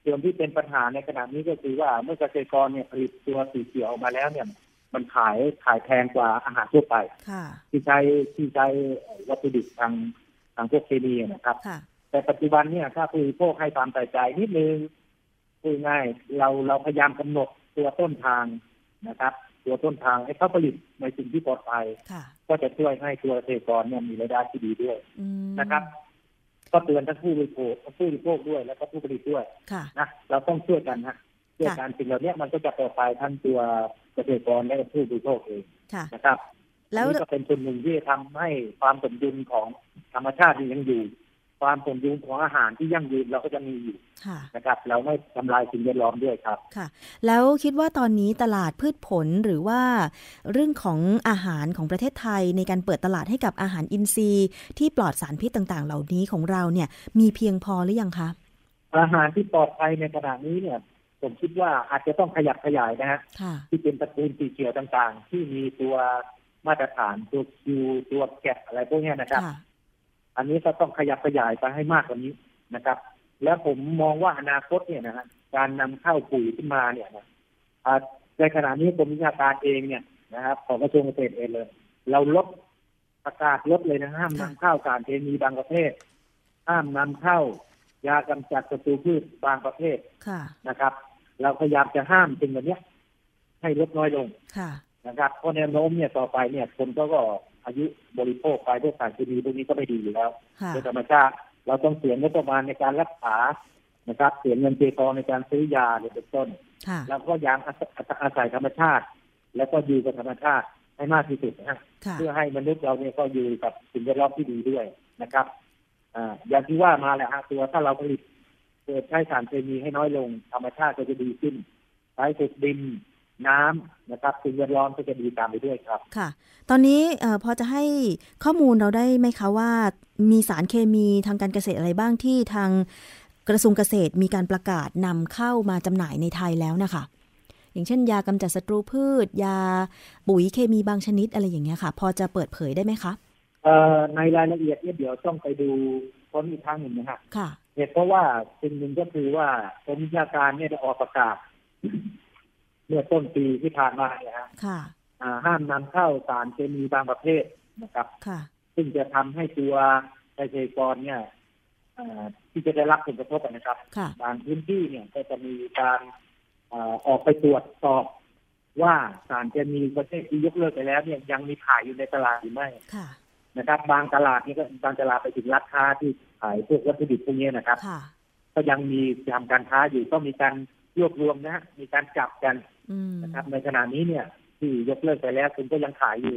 ส่วนที่เป็นปัญหาในขณะนี้ก็คือว่าเมื่อเกษตรกรเนี่ยผลิตตัวสีเขียวออกมาแล้วเนี่ย มันขายขายแพงกว่าอาหารทั่วไปค่ะที่ใช้ที่ใช้วัตถุดิบทางทางพวกเคมีนะครับค่ะแต่ปัจจุบันเนี่ยถ้าผู้บริโภคให้ความใส่ใจนิดนึง พูดง่ายเราเราพยายามกำหนดตัวต้นทางนะครับ ตัวต้นทางให้เขาผลิตในสิ่งที่ปลอดภัยค่ะก็จะช่วยให้ตัวเกษตรกรเนี่ยมีรายได้ที่ดีด้วยอืมนะครับ ก็เตือนทั้งผู้บริโภคทั้งผู้บริโภคด้วยแล้วก็ผู้ผลิตด้วยค่ะนะเราต้องช่วยกันนะช่วยกันสิ่งเหล่านี้มันก็จะปลอดภัยทั้งตัวเกษตรกรและก็ผู้บริโภคเองค่ะนะครับแล้วนี่ก็เป็นส่วนหนึ่งที่จะทำให้ความสมดุลของธรรมชาติที่ยังอยู่ ความสมดุลของอาหารที่ยั่งยืนเราก็จะมีอยู่ค่ะนะครับ เราไม่ทำลายสิ่งแวดล้อมด้วยครับค่ะ แล้วคิดว่าตอนนี้ตลาดพืชผลหรือว่าเรื่องของอาหารของประเทศไทยในการเปิดตลาดให้กับอาหารอินทรีย์ ที่ปลอดสารพิษต่าง ๆ เหล่านี้ของเราเนี่ย มีเพียงพอหรือยังคะอาหารที่ปลอดภัยในขณะนี้เนี่ยผมคิดว่าอาจจะต้องขยับขยายนะฮะค่ะที่เป็นตระกูลสีเขียวต่างๆ ที่มีตัวมาตรฐานตัวคิวตัวแกะอะไรพวกเนี้ยนะครับค่ะ อันนี้ก็ต้องขยับขยายไปให้มากกว่านี้นะครับ แล้วผมมองว่าอนาคตเนี่ยนะฮะการนำเข้าปุ๋ยขึ้นมาเนี่ยนะอ่าในขณะนี้กรมวิชาการเองเนี่ยนะครับ ของกระทรวงเกษตรเองเลย เราลดประกาศลดเลยนะห้ามนำเข้าสารเคมีบางประเภทห้ามนำเข้ายากำจัดศัตรูพืชบางประเภทค่ะนะครับ เราพยายามจะห้ามสิ่งเหล่านี้ให้ลดน้อยลงค่ะนะครับเพราะแนวโน้มเนี่ยต่อไปเนี่ยคนก็ก็ อายุบริโภคไปด้วยสารเคมีพวกนี้ก็ไม่ดีอยู่แล้วค่ะโดยธรรมชาติเราต้องเสียงบประมาณในการรักษานะครับเสียเงินเจกองในการซื้อยาเนี่ยเป็นต้นค่ะแล้วก็ยางอาศัยอาศัยธรรมชาติ แล้วก็อยู่กับธรรมชาติให้มากที่สุดนะฮะค่ะเพื่อให้มนุษย์เราเนี่ยก็อยู่กับสิ่งแวดล้อมที่ดีด้วยนะครับอ่าอย่างที่ว่ามาแหละฮะตัวถ้าเราผลิตเกิดใช้สารเคมีให้น้อยลง ธรรมชาติก็จะดีขึ้นใช้สุดดิน น้ำนะครับสิ่งแวดล้อมก็จะดีตามไปด้วยครับค่ะ ตอนนี้อพอจะให้ข้อมูลเราได้ไหมคะว่ามีสารเคมีทางการเกษตรอะไรบ้างที่ทางกระทรวงเกษตรมีการประกาศนำเข้ามาจำหน่ายในไทยแล้วนะคะ อย่างเช่น ยากำจัดศัตรูพืช ยาปุ๋ยเคมีบางชนิดอะไรอย่างเงี้ยค่ะ พอจะเปิดเผยได้ไหมคะเอ่อในรายละเอียดเนี่ยเดี๋ยวต้องไปดูค้นอีกครั้งหนึ่งนะฮะค่ะเหตุเพราะว่าสิ่งหนึ่งก็คือว่ากรมวิชาการเนี่ยได้ออกประกาศ เมื่อต้นปีที่ผ่านมาเนี่ยฮะห้ามนำเข้าสารเคมีบางประเภทนะครับค่ะซึ่งจะทำให้ตัวเกษตรกรเนี่ยที่จะได้รับผลกระทบนะครับบางพื้นที่เนี่ยก็จะมีการออกไปตรวจสอบว่าสารเคมีประเภทที่ยกเลิกไปแล้วเนี่ยยังมีขายอยู่ในตลาดหรือไม่นะครับ บางตลาดนี่ก็บางตลาดไปถึงราคาที่ขายพวกวัตถุดิบพวกนี้นะครับก็ยังมีทำการค้าอยู่ก็มีการรวบรวมนะมีการจับกัน นะครับ ในขณะนี้เนี่ยที่ยกเลิกไปแล้วคุณก็ยังขายอยู่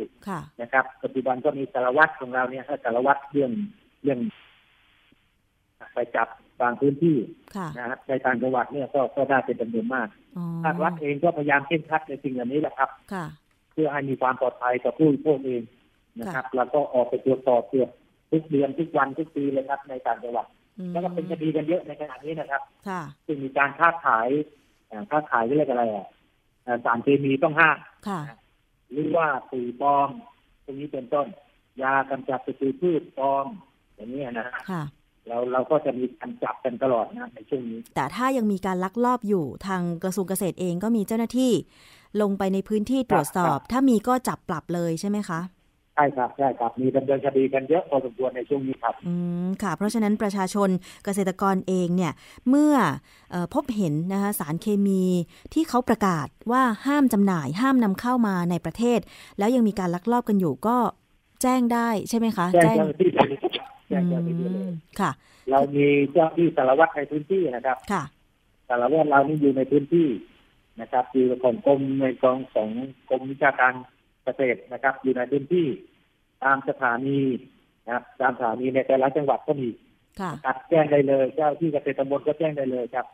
นะครับ ปัจจุบันก็มีสารวัตรของเราเนี่ยถ้าสารวัตรเรื่องเรื่องไปจับบางพื้นที่นะครับในต่างจังหวัดเนี่ยก็ก็ได้เป็นจำนวนมากภาครัฐเองก็พยายามเข้มขัดในสิ่งเหล่านี้แหละครับเพื่อให้มีความปลอดภัยกับผู้พวกเองนะครับแล้วก็ออกไปตรวจสอบเกือบทุกเดือนทุกวันทุกปีเลยครับ ในต่างจังหวัดแล้วก็เป็นคดีกันเยอะในขณะนี้นะครับซึ่งมีการค้าขายค้าขายเรียกอะไรอะ สารเคมีต้องห้ามหรือว่าปุ๋ยปลอมตรงนี้เป็นต้น ยากำจัดศัตรูพืชปลอมอย่างนี้นะเราเราก็จะมีการจับกันตลอดนะในช่วงนี้ แต่ถ้ายังมีการลักลอบอยู่ทางกระทรวงเกษตรเองก็มีเจ้าหน้าที่ ลงไปในพื้นที่ตรวจสอบ ถ้ามีก็จับปรับเลยใช่ไหมคะ ใช่ครับใช่ครับมีดำเนินคดีกันเยอะพอสมควรในช่วงนี้ครับอืมค่ะ เพราะฉะนั้นประชาชนเกษตรกรเองเนี่ยเมื่ออพบเห็นนะคะสารเคมีที่เขาประกาศว่าห้ามจำหน่ายห้ามนำเข้ามาในประเทศ แล้วยังมีการลักลอบกันอยู่ก็แจ้งได้ใช่ไหมคะ แจ้งที่แจ้งเจ้าที่เลยค่ะ เรามีเจ้าที่สารวัตรในพื้นที่นะครับค่ะสารวัตรเรานี่อยู่ในพื้นที่นะครับ อยู่ของกรมในกองของกรมวิชาการ เกษตรนะครับ อยู่ในพื้นที่ตามสถานีนะครับตามสถานีในแต่ละจังหวัดก็มีตัดแจ้งได้เลย เจ้าที่เกษตรตำบลก็แจ้งได้เลยครับ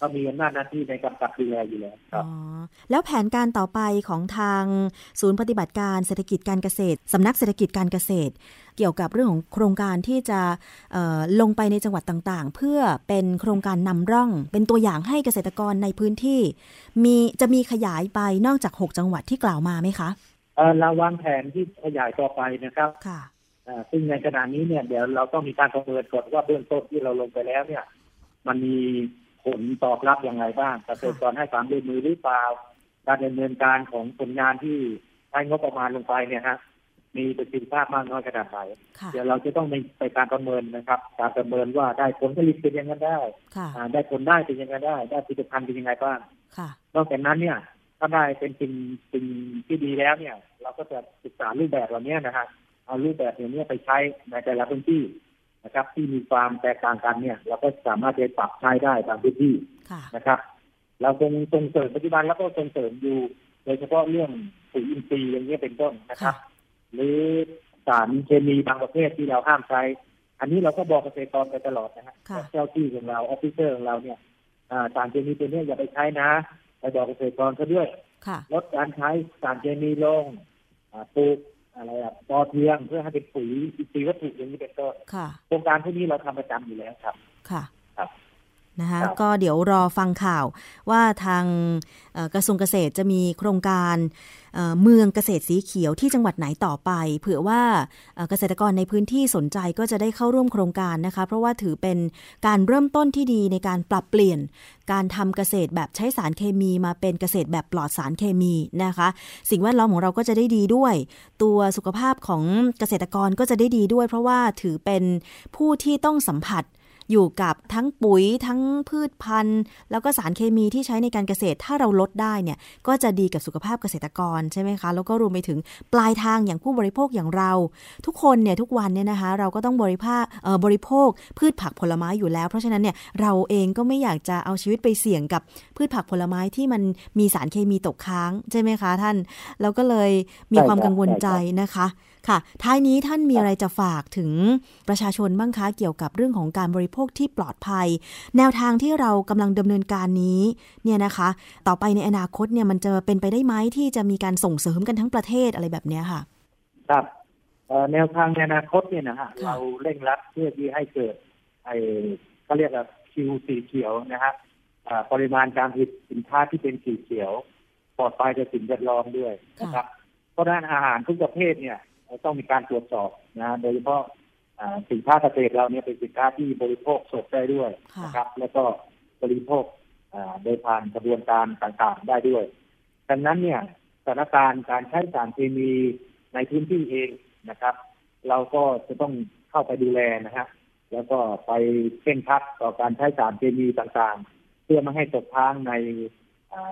ก็มีอำนาจหน้าที่ในกำกับดูแลอยู่แล้วครับแล้วแผนการต่อไปของทางศูนย์ปฏิบัติการเศรษฐกิจการเกษตรสำนักเศรษฐกิจการเกษตร เกี่ยวกับเรื่องของโครงการที่จะลงไปในจังหวัดต่างๆ เพื่อเป็นโครงการนำร่อง เป็นตัวอย่างให้เกษตรกรในพื้นที่ มีจะมีขยายไปนอกจาก 6 จังหวัดที่กล่าวมาไหมคะ เราวางแผนที่ขยายต่อไปนะครับค่ะซึ่งในขณะนี้เนี่ยเดี๋ยวเราต้องมีการประเมินก่อนว่าเบื้องต้นที่เราลงไปแล้วเนี่ย มันมีผลตอบรับอย่างไรบ้างเกษตรกรให้ความร่วมมือหรือเปล่าการดำเนินการของผลงานที่ใช้งบประมาณลงไปเนี่ยฮะมีประสิทธิภาพมากน้อยขนาดไหนเดี๋ยวเราจะต้องไปการประเมินนะครับ การประเมินว่าได้ผลผลิตเป็นยังไงได้ได้ผลได้เป็นยังไงได้ ได้ผลิตภัณฑ์เป็นยังไงบ้างนอกจากนั้นเนี่ย ถ้าได้เป็นสิ่งสิ่งที่ดีแล้วเนี่ย เราก็จะศึกษารูปแบบเหล่านี้นะฮะเอารูปแบบอย่างนี้ไปใช้ในแต่ละพื้นที่นะครับ ที่มีความแตกต่างกันเนี่ย เราก็สามารถจะปรับใช้ได้ตามพื้นที่นะครับ เราคงส่งเสริมปัจจุบันแล้วก็ส่งเสริมอยู่ โดยเฉพาะเรื่องปุ๋ยอินทรีย์อย่างนี้เป็นต้นนะครับ หรือสารเคมีบางประเภทที่เราห้ามใช้ อันนี้เราก็บอกเกษตรกรไปตลอดนะฮะเจ้าหน้าที่ของเรา officer ของเราเนี่ยสารเคมีตัวนี้อย่าไปใช้นะ ไปบอกเกษตรกรเขาด้วยลดการใช้สารเคมีลงปลูกอะไรอะปอเทียงเพื่อให้เป็นปุ๋ยอินทรีย์วัตถุอย่างนี้เป็นต้นโครงการพวกนี้เราทำประจำอยู่แล้วครับ ค่ะ นะคะก็เดี๋ยวรอฟังข่าวว่าทางกระทรวงเกษตรจะมีโครงการเมืองเกษตรสีเขียวที่จังหวัดไหนต่อไป เผื่อว่าเกษตรกรในพื้นที่สนใจก็จะได้เข้าร่วมโครงการนะคะ เพราะว่าถือเป็นการเริ่มต้นที่ดีในการปรับเปลี่ยน การทำเกษตรแบบใช้สารเคมีมาเป็นเกษตรแบบปลอดสารเคมีนะคะ สิ่งแวดล้อมของเราก็จะได้ดีด้วย ตัวสุขภาพของเกษตรกรก็จะได้ดีด้วย เพราะว่าถือเป็นผู้ที่ต้องสัมผัส อยู่กับทั้งปุ๋ยทั้งพืชพันธุ์ แล้วก็สารเคมีที่ใช้ในการเกษตรถ้าเราลดได้เนี่ยก็จะดีกับสุขภาพเกษตรกรใช่ไหมคะ แล้วก็รวมไปถึงปลายทางอย่างผู้บริโภคอย่างเรา ทุกคนเนี่ยทุกวันเนี่ยนะคะเราก็ต้องบริภาคบริโภค พืชผักผลไม้อยู่แล้ว เพราะฉะนั้นเนี่ยเราเองก็ไม่อยากจะเอาชีวิตไปเสี่ยงกับพืชผักผลไม้ที่มันมีสารเคมีตกค้างใช่ไหมคะท่านเราก็เลยมีความกังวลใจนะคะ ค่ะ ท้ายนี้ท่านมีอะไรจะฝากถึงประชาชนบ้างคะเกี่ยวกับเรื่องของการบริโภคที่ปลอดภัย แนวทางที่เรากำลังดำเนินการนี้เนี่ยนะคะ ต่อไปในอนาคตเนี่ยมันจะเป็นไปได้ไหมที่จะมีการส่งเสริมกันทั้งประเทศอะไรแบบเนี้ยค่ะ ครับแนวทางในอนาคตเนี่ยนะฮะเราเร่งรัดเพื่อที่ให้เกิดไอ้เขาเรียกว่าคิวสีเขียวนะฮะปริมาณการผลิตสินค้าที่เป็นสีเขียว ปลอดภัยต่อสิ่งแวดล้อมด้วยนะครับ เพราะด้านอาหารทุกประเภทเนี่ย ต้องมีการตรวจสอบนะโดยเฉพาะสินค้าเกษตรเราเนี่ยเป็นสินค้าที่บริโภคสดได้ด้วยนะครับ แล้วก็บริโภคโดยผ่านกระบวนการต่างๆได้ด้วย ดังนั้นเนี่ยสถานการณ์การใช้สารเคมีในพื้นที่เองนะครับ เราก็จะต้องเข้าไปดูแลนะฮะแล้วก็ไปเข่งคัดต่อการใช้สารเคมีต่างๆ เพื่อไม่ให้ตกค้างใน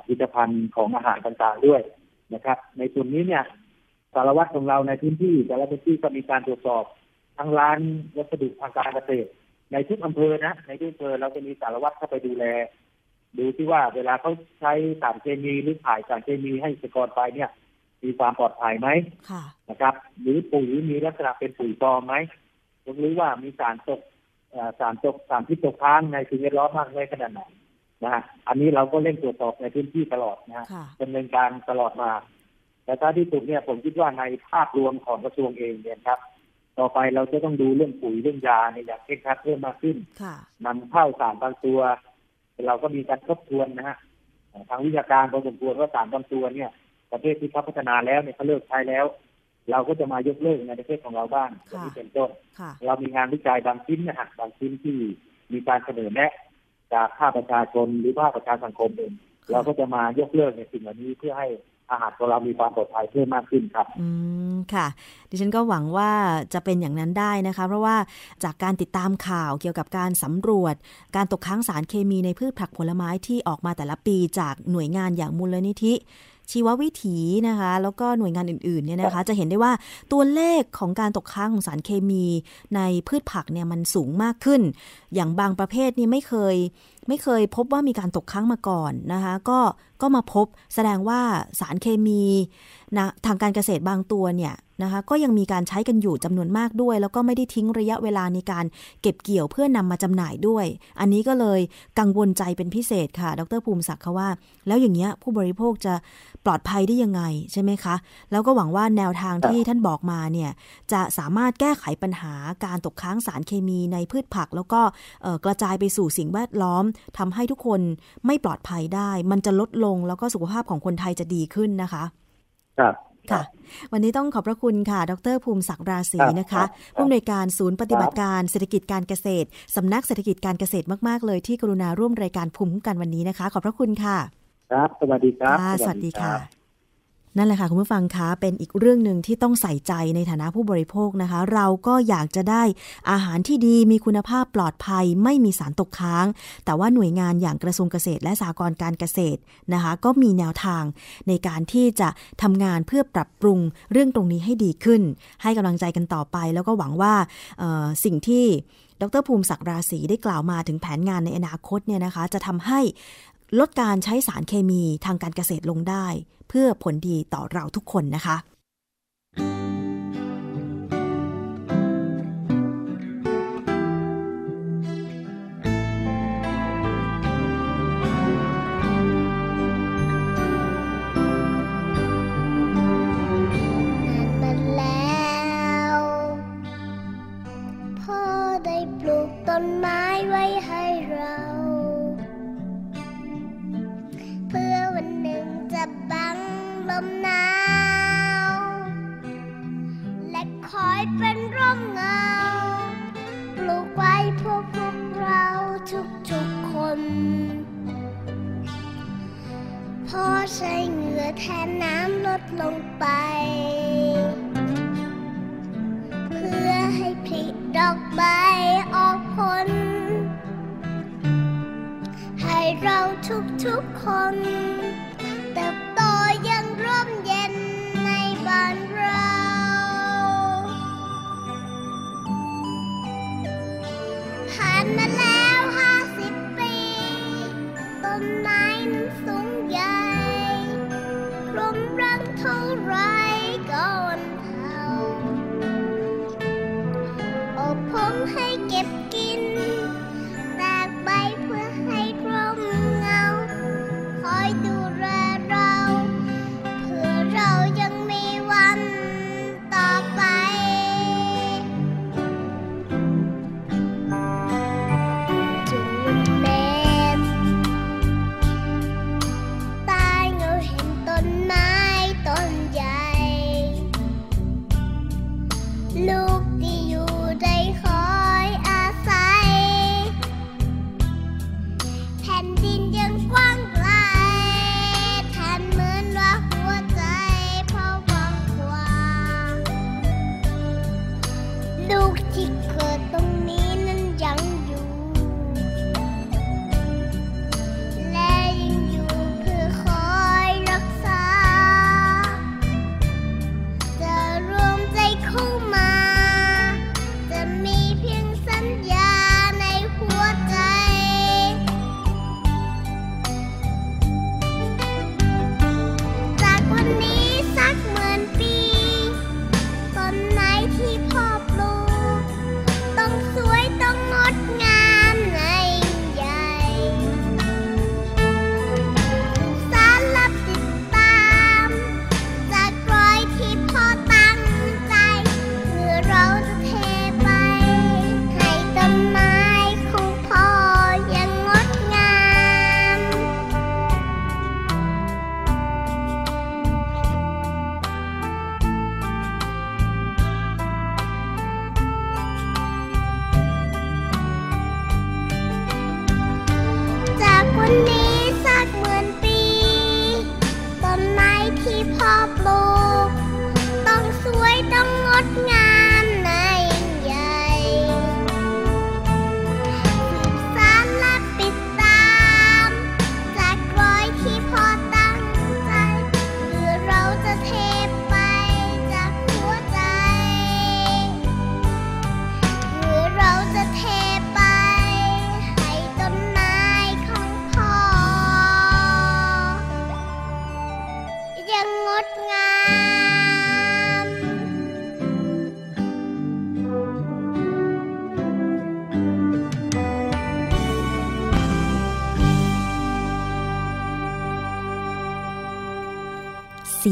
ผลิตภัณฑ์ของอาหารต่างๆด้วยนะครับ ในส่วนนี้เนี่ย สารวัตรของเราในพื้นที่แต่ละพื้นที่ก็มีการตรวจสอบทั้งร้านวัสดุทางการเกษตร ในทุกอำเภอนะ ในทุกอำเภอเราจะมีสารวัตรเข้าไปดูแล ดูที่ว่าเวลาเขาใช้สารเคมีหรือถ่ายสารเคมีให้สกรไปเนี่ย มีความปลอดภัยไหมนะครับ หรือปุ๋ยมีลักษณะเป็นปุ๋ยปลอมไหมหรือว่ามีสารตกสารตกสารพิษตกค้างในสิ่งแวดล้อมมากน้อยขนาดไหนนะฮะอันนี้เราก็เร่งตรวจสอบในพื้นที่ตลอดนะฮะดำเนินการตลอดมา แต่ถ้าที่สุดเนี่ยผมคิดว่าในภาพรวมของกระทรวงเองเนี่ยครับ ต่อไปเราจะต้องดูเรื่องปุ๋ยเรื่องยาในอย่างเคร่งครัดเพิ่มมากขึ้นนำเข้าสารบางตัว เราก็มีการทบทวนนะฮะทางวิชาการพอสมควรว่าสารบางตัวเนี่ย ประเทศที่เขาพัฒนาแล้วเนี่ยเขาเลิกใช้แล้ว เราก็จะมายกเลิกในประเทศของเราบ้างที่เป็นต้นเรามีงานวิจัยบางชิ้นนะฮะบางชิ้นที่มีการเสนอแนะจากภาคประชาชนหรือภาคประชาสังคมเองเราก็จะมายกเลิกในสิ่งเหล่านี้เพื่อให้ อาหารของเรามีความปลอดภัยเพิ่มมากขึ้นครับ อืม ค่ะ ดิฉันก็หวังว่าจะเป็นอย่างนั้นได้นะคะ เพราะว่าจากการติดตามข่าวเกี่ยวกับการสำรวจ การตกค้างสารเคมีในพืชผักผลไม้ที่ออกมาแต่ละปีจากหน่วยงานอย่างมูลนิธิ ชีววิถีนะคะ แล้วก็หน่วยงานอื่นๆเนี่ยนะคะ จะเห็นได้ว่าตัวเลขของการตกค้างของสารเคมีในพืชผักเนี่ยมันสูงมากขึ้น อย่างบางประเภทนี่ไม่เคย ไม่เคยพบว่ามีการตกค้างมาก่อนนะคะ ก็ก็มาพบแสดงว่าสารเคมีนะทางการเกษตรบางตัวเนี่ยนะคะก็ยังมีการใช้กันอยู่จำนวนมากด้วย แล้วก็ไม่ได้ทิ้งระยะเวลาในการเก็บเกี่ยวเพื่อนำมาจำหน่ายด้วย อันนี้ก็เลยกังวลใจเป็นพิเศษค่ะ ดรภูมิศักดิ์ค่ะว่า แล้วอย่างเงี้ยผู้บริโภคจะปลอดภัยได้ยังไงใช่ไหมคะ แล้วก็หวังว่าแนวทางที่ท่านบอกมาเนี่ยจะสามารถแก้ไขปัญหาการตกค้างสารเคมีในพืชผัก แล้วก็กระจายไปสู่สิ่งแวดล้อมทำให้ทุกคนไม่ปลอดภัยได้ มันจะลดลง แล้วก็สุขภาพของคนไทยจะดีขึ้นนะคะ ครับค่ะ วันนี้ต้องขอบพระคุณค่ะ ดรภูมิศักดิ์ราศีนะคะผู้อำนวยการศูนย์ปฏิบัติการเศรษฐกิจการเกษตรสำนักเศรษฐกิจการเกษตรมากๆ เลยที่กรุณาร่วมรายการภูมิกันวันนี้นะคะ ขอบพระคุณค่ะ ครับ สวัสดีครับ สวัสดีค่ะ นั่นแหละค่ะคุณผู้ฟังคะเป็นอีกเรื่องหนึ่งที่ต้องใส่ใจในฐานะผู้บริโภคนะคะ เราก็อยากจะได้อาหารที่ดีมีคุณภาพปลอดภัยไม่มีสารตกค้าง แต่ว่าหน่วยงานอย่างกระทรวงเกษตร และสหกรณ์การเกษตรนะคะ ก็มีแนวทางในการที่จะทำงานเพื่อปรับปรุงเรื่องตรงนี้ให้ดีขึ้น ให้กำลังใจกันต่อไป แล้วก็หวังว่าสิ่งที่ดรภูมิศักดิ์ราศีได้กล่าวมาถึงแผนงานในอนาคตเนี่ยนะคะ จะทำให้ ลดการใช้สารเคมีทางการเกษตรลงได้ เพื่อผลดีต่อเราทุกคนนะคะ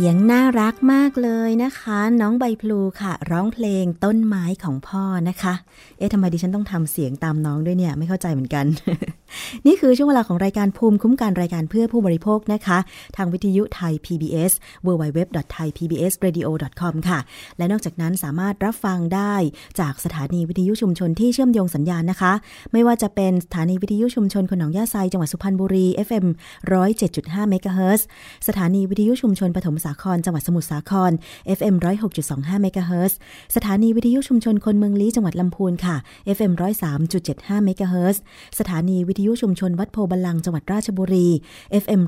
สียงน่ารักมากเลยนะคะ น้องใบพลูค่ะ ร้องเพลงต้นไม้ของพ่อนะคะ เอ๊ะทำไมดิฉันต้องทำเสียงตามน้องด้วยเนี่ย ไม่เข้าใจเหมือนกันนี่คือช่วงเวลาของรายการภูมิคุ้มกันรายการเพื่อผู้บริโภคนะคะ ทางวิทยุไทย PBS www.thaipbsradio.com ค่ะ และนอกจากนั้นสามารถรับฟังได้จากสถานีวิทยุชุมชนที่เชื่อมโยงสัญญาณนะคะ ไม่ว่าจะเป็นสถานีวิทยุชุมชนคนหนองยาไซจังหวัดสุพรรณบุรี FM 107.5เมกะเฮิรตซ์สถานีวิทยุชุมชนปฐมสาครจังหวัดสมุทรสาคร FM 106.25เมกะเฮิรตซ์สถานีวิทยุชุมชนคนเมืองลี้จังหวัดลำพูนค่ะ FM 103.75เมกะเฮิรตซ์สถานีวิทยุชุมชนวัดโพธิ์บัลลังก์จังหวัดราชบุรี FM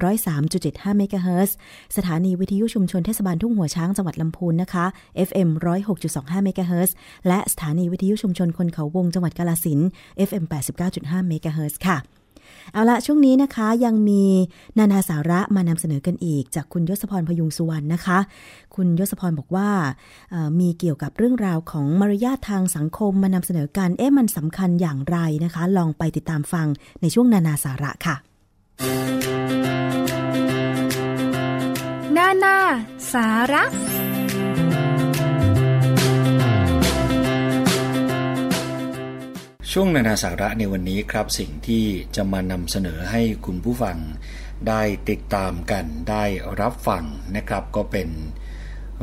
103.75เมกะเฮิรตซ์สถานีวิทยุชุมชนเทศบาลทุ่งหัวช้างจังหวัดลำพูนนะคะ FM 106.25เมกะเฮิรตซ์และสถานีวิทยุชุมชนคนเขาวงจังหวัดกาฬสินธุ์ FM 89.5เมกะเฮิรตซ์ค่ะ เอาละช่วงนี้นะคะยังมีนานาสาระมานำเสนอกันอีก จากคุณยศพรพยุงสุวรรณนะคะ คุณยศพรบอกว่ามีเกี่ยวกับเรื่องราวของมารยาททางสังคมมานำเสนอกันเอ๊ะมันสำคัญอย่างไรนะคะ ลองไปติดตามฟังในช่วงนานาสาระค่ะ นานาสาระ ช่วงนานาสาระในวันนี้ครับสิ่งที่จะมานำเสนอให้คุณผู้ฟังได้ติดตามกันได้รับฟังนะครับ ก็เป็น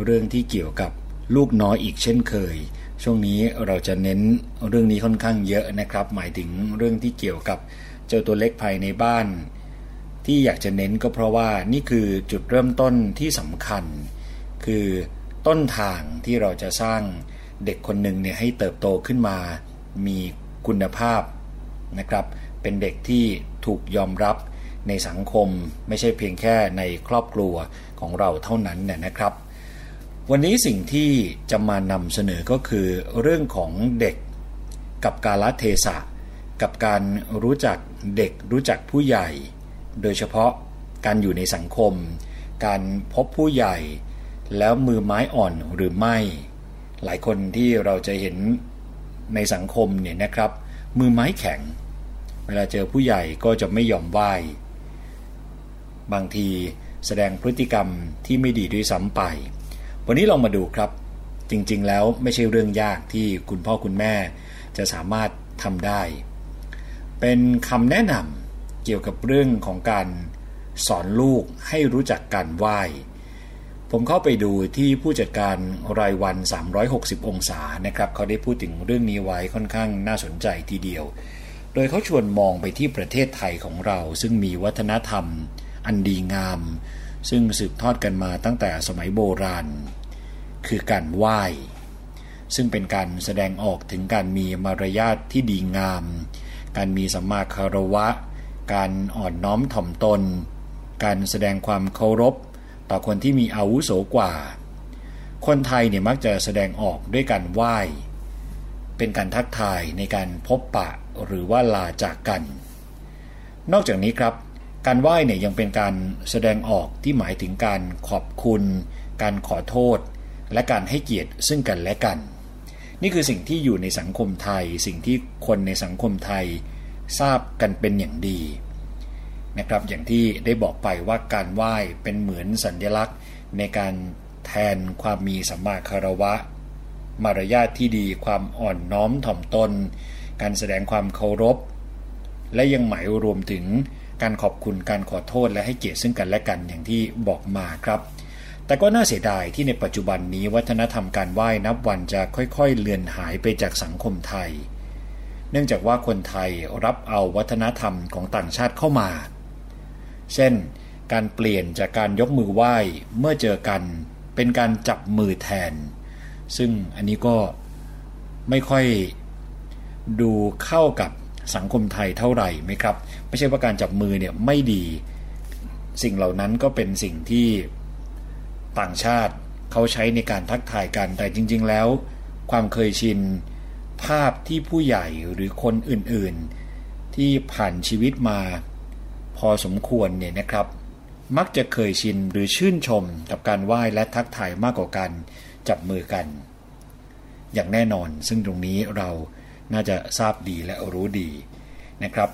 เรื่องที่เกี่ยวกับลูกน้อยอีกเช่นเคย ช่วงนี้เราจะเน้นเรื่องนี้ค่อนข้างเยอะนะครับ หมายถึงเรื่องที่เกี่ยวกับเจ้าตัวเล็กภายในบ้าน ที่อยากจะเน้นก็เพราะว่านี่คือจุดเริ่มต้นที่สำคัญ คือต้นทางที่เราจะสร้างเด็กคนหนึ่งเนี่ยให้เติบโตขึ้นมา มี คุณภาพนะครับ เป็นเด็กที่ถูกยอมรับในสังคมไม่ใช่เพียงแค่ในครอบครัวของเราเท่านั้นเนี่ยนะครับ วันนี้สิ่งที่จะมานำเสนอก็คือเรื่องของเด็กกับกาลเทศะ กับการรู้จักเด็กรู้จักผู้ใหญ่ โดยเฉพาะการอยู่ในสังคม การพบผู้ใหญ่ แล้วมือไม้อ่อนหรือไม่ หลายคนที่เราจะเห็น ในสังคมเนี่ยนะครับ มือไม้แข็ง เวลาเจอผู้ใหญ่ก็จะไม่ยอมไหว้ บางทีแสดงพฤติกรรมที่ไม่ดีด้วยซ้ำไป วันนี้ลองมาดูครับ จริงๆ แล้วไม่ใช่เรื่องยากที่คุณพ่อคุณแม่จะสามารถทำได้ เป็นคำแนะนำเกี่ยวกับเรื่องของการสอนลูกให้รู้จักการไหว้ ผมเข้าไปดูที่ผู้จัดการรายวัน 360 องศานะครับ เขาได้พูดถึงเรื่องนี้ไว้ค่อนข้างน่าสนใจทีเดียว โดยเขาชวนมองไปที่ประเทศไทยของเรา ซึ่งมีวัฒนธรรม อันดีงาม ซึ่งสืบทอดกันมาตั้งแต่สมัยโบราณ คือการไหว้ ซึ่งเป็นการแสดงออกถึงการมีมารยาทที่ดีงาม การมีสัมมาคารวะ การอ่อนน้อมถ่อมตน การแสดงความเคารพ ต่อคนที่มีอาวุโสกว่า คนไทยเนี่ยมักจะแสดงออกด้วยการไหว้ เป็นการทักทายในการพบปะหรือว่าลาจากกัน นอกจากนี้ครับ การไหว้เนี่ยยังเป็นการแสดงออกที่หมายถึงการขอบคุณ การขอโทษ และการให้เกียรติซึ่งกันและกัน นี่คือสิ่งที่อยู่ในสังคมไทย สิ่งที่คนในสังคมไทยทราบกันเป็นอย่างดี นะครับ อย่างที่ได้บอกไปว่าการไหว้เป็นเหมือนสัญลักษณ์ ในการแทนความมีสัมมาคารวะ มารยาทที่ดีความอ่อนน้อมถ่อมตน การแสดงความเคารพ และยังหมายรวมถึงการขอบคุณการขอโทษและให้เกียรติซึ่งกันและกันอย่างที่บอกมาครับ แต่ก็น่าเสียดายที่ในปัจจุบันนี้วัฒนธรรมการไหว้นับวันจะค่อยๆ เลือนหายไปจากสังคมไทย เนื่องจากว่าคนไทยรับเอาวัฒนธรรมของต่างชาติเข้ามา เช่น การเปลี่ยนจากการยกมือไหว้เมื่อเจอกัน เป็นการจับมือแทน ซึ่งอันนี้ก็ไม่ค่อยดูเข้ากับสังคมไทยเท่าไหร่ไหมครับ ไม่ใช่ว่าการจับมือเนี่ยไม่ดี สิ่งเหล่านั้นก็เป็นสิ่งที่ต่างชาติเขาใช้ในการทักทายกัน แต่จริง ๆ แล้ว ความเคยชินภาพที่ผู้ใหญ่หรือคนอื่นๆ ที่ผ่านชีวิตมา พอสมควรเนี่ยนะครับ มักจะเคยชินหรือชื่นชมกับการไหว้และทักทายมากกว่าการจับมือกัน อย่างแน่นอนซึ่งตรงนี้เราน่าจะทราบดีและรู้ดีนะครับ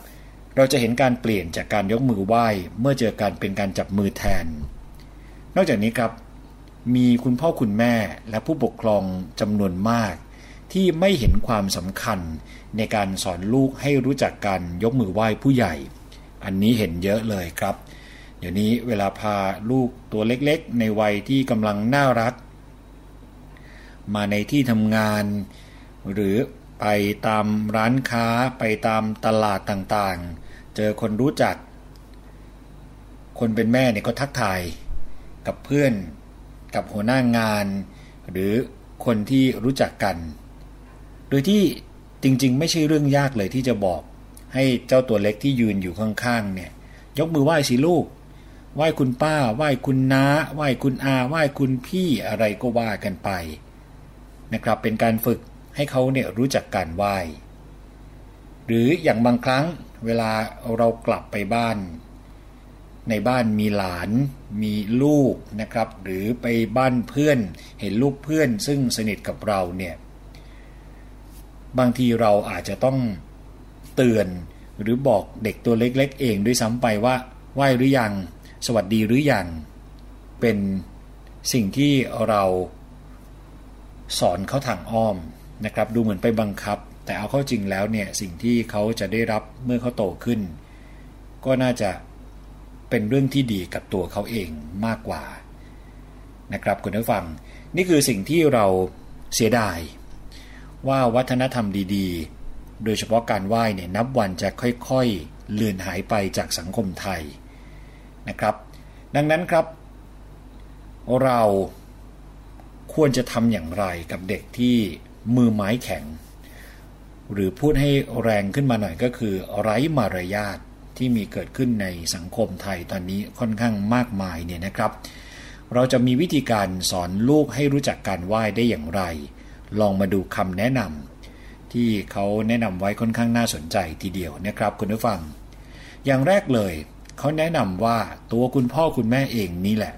เราจะเห็นการเปลี่ยนจากการยกมือไหว้เมื่อเจอกันเป็นการจับมือแทน นอกจากนี้ครับ มีคุณพ่อคุณแม่และผู้ปกครองจำนวนมาก ที่ไม่เห็นความสำคัญในการสอนลูกให้รู้จักการยกมือไหว้ผู้ใหญ่ อันนี้เห็นเยอะเลยครับ เดี๋ยวนี้เวลาพาลูกตัวเล็กๆ ในวัยที่กำลังน่ารัก มาในที่ทำงาน หรือไปตามร้านค้าไปตามตลาดต่างๆ เจอคนรู้จัก คนเป็นแม่เนี่ยก็ทักทาย กับเพื่อนกับหัวหน้างาน หรือคนที่รู้จักกัน โดยที่จริงๆ ไม่ใช่เรื่องยากเลยที่จะบอก ให้เจ้าตัวเล็กที่ยืนอยู่ข้างๆเนี่ย ยกมือไหว้สิลูก ไหว้คุณป้า ไหว้คุณน้า ไหว้คุณอา ไหว้คุณพี่อะไรก็ว่ากันไป นะครับ เป็นการฝึกให้เขาเนี่ยรู้จักการไหว้ หรืออย่างบางครั้งเวลาเรากลับไปบ้าน ในบ้านมีหลานมีลูกนะครับ หรือไปบ้านเพื่อนเห็นลูกเพื่อนซึ่งสนิทกับเราเนี่ย บางทีเราอาจจะต้อง เตือน หรือบอกเด็กตัวเล็กๆเองด้วยซ้ำไปว่าไหวหรือยัง สวัสดีหรือยัง เป็นสิ่งที่เราสอนเขาทางอ้อมนะครับ ดูเหมือนไปบังคับ แต่เอาเข้าจริงแล้วเนี่ยสิ่งที่เขาจะได้รับเมื่อเขาโตขึ้น ก็น่าจะเป็นเรื่องที่ดีกับตัวเขาเองมากกว่านะครับคุณผู้ฟัง นี่คือสิ่งที่เราเสียดาย ว่าวัฒนธรรมดี ๆ โดยเฉพาะการไหว้เนี่ยนับวันจะค่อยๆ เลือนหายไปจากสังคมไทยนะครับ ดังนั้นครับ เราควรจะทำอย่างไรกับเด็กที่มือไม้แข็ง หรือพูดให้แรงขึ้นมาหน่อยก็คือไร้มารยาทที่มีเกิดขึ้นในสังคมไทยตอนนี้ค่อนข้างมากมายเนี่ยนะครับ เราจะมีวิธีการสอนลูกให้รู้จักการไหว้ได้อย่างไร ลองมาดูคำแนะนำ ที่เขาแนะนำไว้ค่อนข้างน่าสนใจทีเดียวนะครับคุณผู้ฟัง อย่างแรกเลยเขาแนะนำว่าตัวคุณพ่อคุณแม่เองนี่แหละ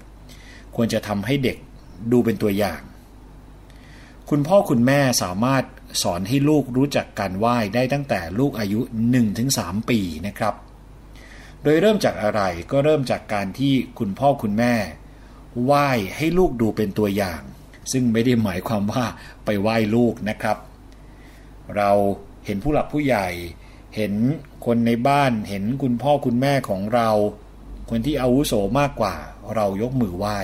ควรจะทำให้เด็กดูเป็นตัวอย่าง คุณพ่อคุณแม่สามารถสอนให้ลูกรู้จักการไหว้ได้ตั้งแต่ลูกอายุ 1-3 ปีนะครับ โดยเริ่มจากอะไรก็เริ่มจากการที่คุณพ่อคุณแม่ไหว้ให้ลูกดูเป็นตัวอย่าง ซึ่งไม่ได้หมายความว่าไปไหว้ลูกนะครับ เราเห็นผู้หลักผู้ใหญ่ เห็นคนในบ้าน เห็นคุณพ่อคุณแม่ของเรา คนที่อาวุโสมากกว่า เรายกมือไหว้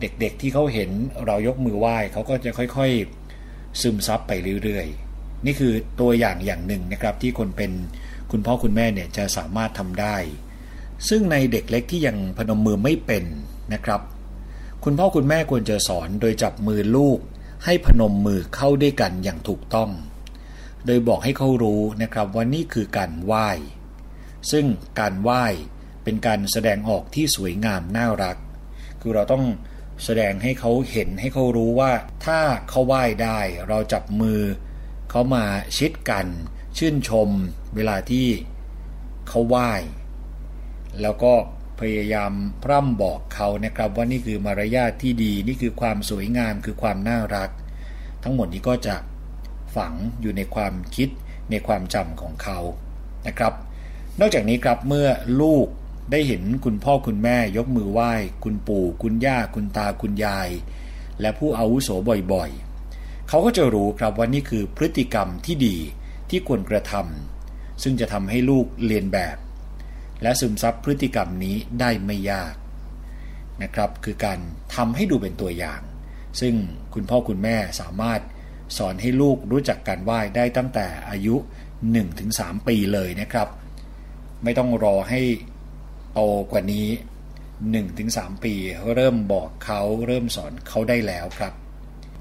เด็กๆที่เขาเห็นเรายกมือไหว้เขาก็จะค่อยๆ ซึมซับไปเรื่อยๆ นี่คือตัวอย่างอย่างหนึ่งนะครับที่คนเป็นคุณพ่อคุณแม่เนี่ยจะสามารถทำได้ ซึ่งในเด็กเล็กที่ยังพนมมือไม่เป็นนะครับ คุณพ่อคุณแม่ควรจะสอนโดยจับมือลูก ให้พนมมือเข้าด้วยกันอย่างถูกต้อง โดยบอกให้เขารู้นะครับว่านี่คือการไหว้ ซึ่งการไหว้เป็นการแสดงออกที่สวยงามน่ารัก คือเราต้องแสดงให้เขาเห็นให้เขารู้ว่า ถ้าเขาไหว้ได้เราจับมือเขามาชิดกัน ชื่นชม เวลาที่เขาไหว้ แล้วก็ พยายามพร่ำบอกเขานะครับ ว่านี่คือมารยาทที่ดี นี่คือความสวยงามคือความน่ารัก ทั้งหมดนี้ก็จะฝังอยู่ในความคิดในความจำของเขานะครับ นอกจากนี้ครับเมื่อลูกได้เห็นคุณพ่อคุณแม่ยกมือไหว้ คุณปู่ คุณย่า คุณตาคุณยาย และผู้อาวุโสบ่อยๆ เขาก็จะรู้ครับว่านี่คือพฤติกรรมที่ดีที่ควรกระทำซึ่งจะทำให้ลูกเรียนแบบ และซึมซับพฤติกรรมนี้ได้ไม่ยากนะครับ คือการทำให้ดูเป็นตัวอย่าง ซึ่งคุณพ่อคุณแม่สามารถสอนให้ลูกรู้จักการไหว้ได้ตั้งแต่อายุ 1-3 ปีเลยนะครับ ไม่ต้องรอให้โตกว่านี้ 1-3 ปีเริ่มบอกเขาเริ่มสอนเขาได้แล้วครับ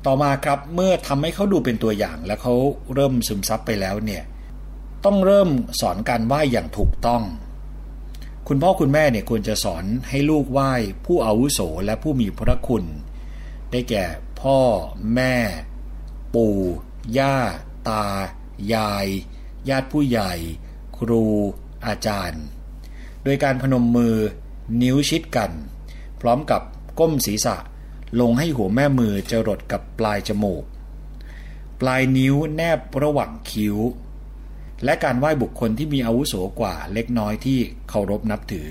ต่อมาครับเมื่อทำให้เขาดูเป็นตัวอย่าง แล้วเขาเริ่มซึมซับไปแล้วเนี่ยต้องเริ่มสอนการไหว้อย่างถูกต้อง คุณพ่อคุณแม่เนี่ยควรจะสอนให้ลูกไหว้ผู้อาวุโสและผู้มีพระคุณ ได้แก่พ่อ แม่ ปู่ ย่า ตา ยาย ญาติผู้ใหญ่ ครู อาจารย์ โดยการพนมมือ นิ้วชิดกัน พร้อมกับก้มศีรษะ ลงให้หัวแม่มือจรดกับปลายจมูก ปลายนิ้วแนบระหว่างคิ้ว และการไหว้บุคคลที่มีอาวุโสกว่าเล็กน้อยที่เคารพนับถือ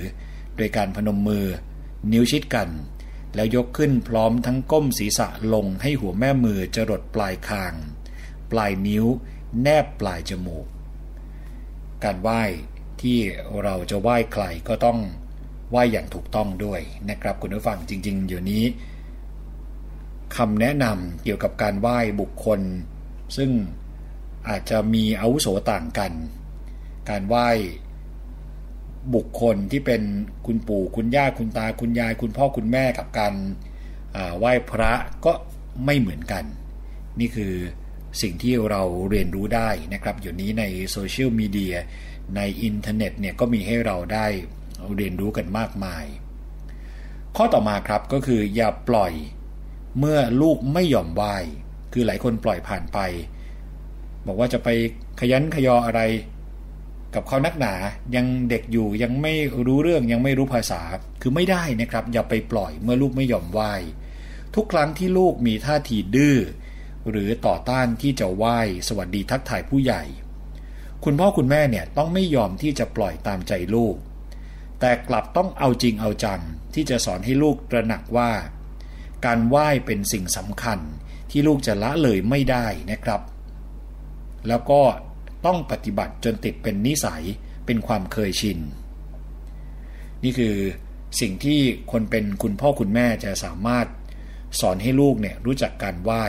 โดยการพนมมือ นิ้วชิดกัน แล้วยกขึ้นพร้อมทั้งก้มศีรษะลงให้หัวแม่มือจรดปลายคาง ปลายนิ้ว แนบปลายจมูก การไหว้ที่เราจะไหว้ใครก็ต้องไหว้อย่างถูกต้องด้วยนะครับคุณผู้ฟังจริงๆอยู่นี้คำแนะนำเกี่ยวกับการไหว้บุคคล ซึ่ง อาจจะมีอาวุโสต่างกัน การไหว้บุคคลที่เป็นคุณปู่คุณย่าคุณตาคุณยาย คุณพ่อคุณแม่กับการไหว้พระก็ไม่เหมือนกัน นี่คือสิ่งที่เราเรียนรู้ได้นะครับอยู่นี้ในโซเชียลมีเดียในอินเทอร์เน็ตเนี่ยก็มีให้เราได้เรียนรู้กันมากมาย ข้อต่อมาครับก็คืออย่าปล่อยเมื่อลูกไม่ยอมไหว้คือหลายคนปล่อยผ่านไป บอกว่าจะไปขยันขยออะไร กับเขานักหนา ยังเด็กอยู่ยังไม่รู้เรื่องยังไม่รู้ภาษา คือไม่ได้นะครับ อย่าไปปล่อยเมื่อลูกไม่ยอมไหว้ ทุกครั้งที่ลูกมีท่าทีดื้อหรือต่อต้านที่จะไหว้สวัสดีทักทายผู้ใหญ่ คุณพ่อคุณแม่เนี่ยต้องไม่ยอมที่จะปล่อยตามใจลูก แต่กลับต้องเอาจริงเอาจังที่จะสอนให้ลูกตระหนักว่า การไหว้เป็นสิ่งสำคัญที่ลูกจะละเลยไม่ได้นะครับ แล้วก็ต้องปฏิบัติจนติดเป็นนิสัยเป็นความเคยชิน นี่คือสิ่งที่คนเป็นคุณพ่อคุณแม่จะสามารถสอนให้ลูกเนี่ยรู้จักการไหว้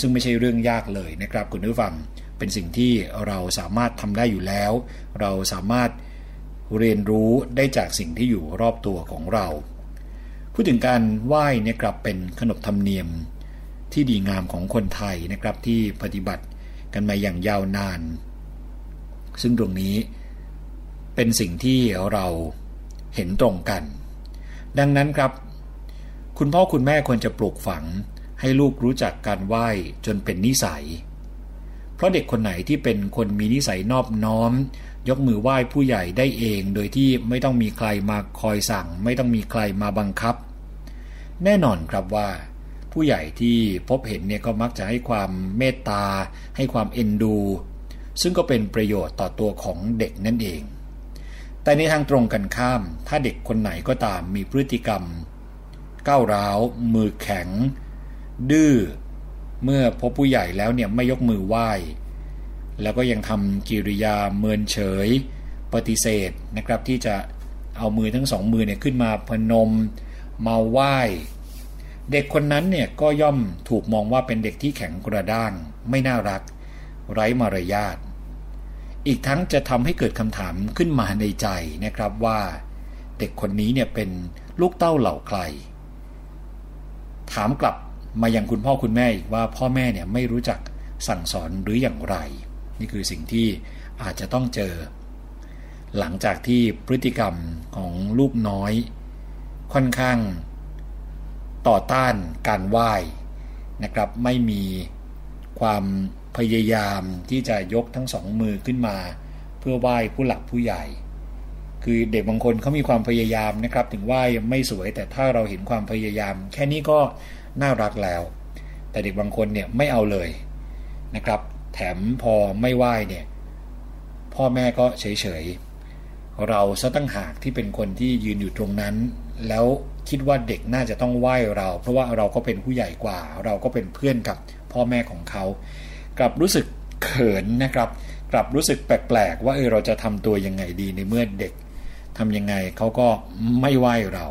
ซึ่งไม่ใช่เรื่องยากเลยนะครับคุณผู้ฟังเป็นสิ่งที่เราสามารถทำได้อยู่แล้ว เราสามารถเรียนรู้ได้จากสิ่งที่อยู่รอบตัวของเรา พูดถึงการไหว้เนี่ยกลับเป็นขนบธรรมเนียม ที่ดีงามของคนไทยนะครับที่ปฏิบัติกันมาอย่างยาวนาน ซึ่งตรงนี้เป็นสิ่งที่เราเห็นตรงกัน ดังนั้นครับ คุณพ่อคุณแม่ควรจะปลูกฝังให้ลูกรู้จักการไหว้จนเป็นนิสัย เพราะเด็กคนไหนที่เป็นคนมีนิสัยนอบน้อม ยกมือไหว้ผู้ใหญ่ได้เอง โดยที่ไม่ต้องมีใครมาคอยสั่ง ไม่ต้องมีใครมาบังคับ แน่นอนครับว่า ผู้ใหญ่ที่พบเห็นเนี่ยก็มักจะให้ความเมตตา ให้ความเอ็นดู ซึ่งก็เป็นประโยชน์ต่อตัวของเด็กนั่นเอง แต่ในทางตรงกันข้าม ถ้าเด็กคนไหนก็ตามมีพฤติกรรม ก้าวร้าว มือแข็ง ดื้อเมื่อพบผู้ใหญ่แล้วเนี่ยไม่ยกมือไหว้ แล้วก็ยังทำกิริยาเมินเฉย ปฏิเสธนะครับที่จะเอามือทั้งสองมือเนี่ยขึ้นมาพนม มาไหว้ เด็กคนนั้นเนี่ยก็ย่อมถูกมองว่าเป็นเด็กที่แข็งกระด้าง ไม่น่ารัก ไร้มารยาทอีกทั้งจะทำให้เกิดคำถามขึ้นมาในใจนะครับว่า เด็กคนนี้เนี่ยเป็นลูกเต้าเหล่าใคร ถามกลับมายังคุณพ่อคุณแม่อีกว่าพ่อแม่เนี่ยไม่รู้จักสั่งสอนหรืออย่างไร นี่คือสิ่งที่อาจจะต้องเจอ หลังจากที่พฤติกรรมของลูกน้อย ค่อนข้าง ต่อต้านการไหว้นะครับ ไม่มีความพยายามที่จะยกทั้งสองมือขึ้นมา เพื่อไหว้ผู้หลักผู้ใหญ่ คือเด็กบางคนเขามีความพยายามนะครับ ถึงไหว้ไม่สวยแต่ถ้าเราเห็นความพยายาม แค่นี้ก็น่ารักแล้ว แต่เด็กบางคนเนี่ยไม่เอาเลยนะครับ แถมพอไม่ไหว้เนี่ยพ่อแม่ก็เฉยๆเราซะตั้งหากที่เป็นคนที่ยืนอยู่ตรงนั้น แล้ว คิดว่าเด็กน่าจะต้องไหว้เรา เพราะว่าเราก็เป็นผู้ใหญ่กว่า เราก็เป็นเพื่อนกับพ่อแม่ของเขากลับรู้สึกเขินนะครับ กลับรู้สึกแปลกๆ ว่าเออเราจะทำตัวยังไงดีในเมื่อเด็กทำยังไงเขาก็ไม่ไหว้เรา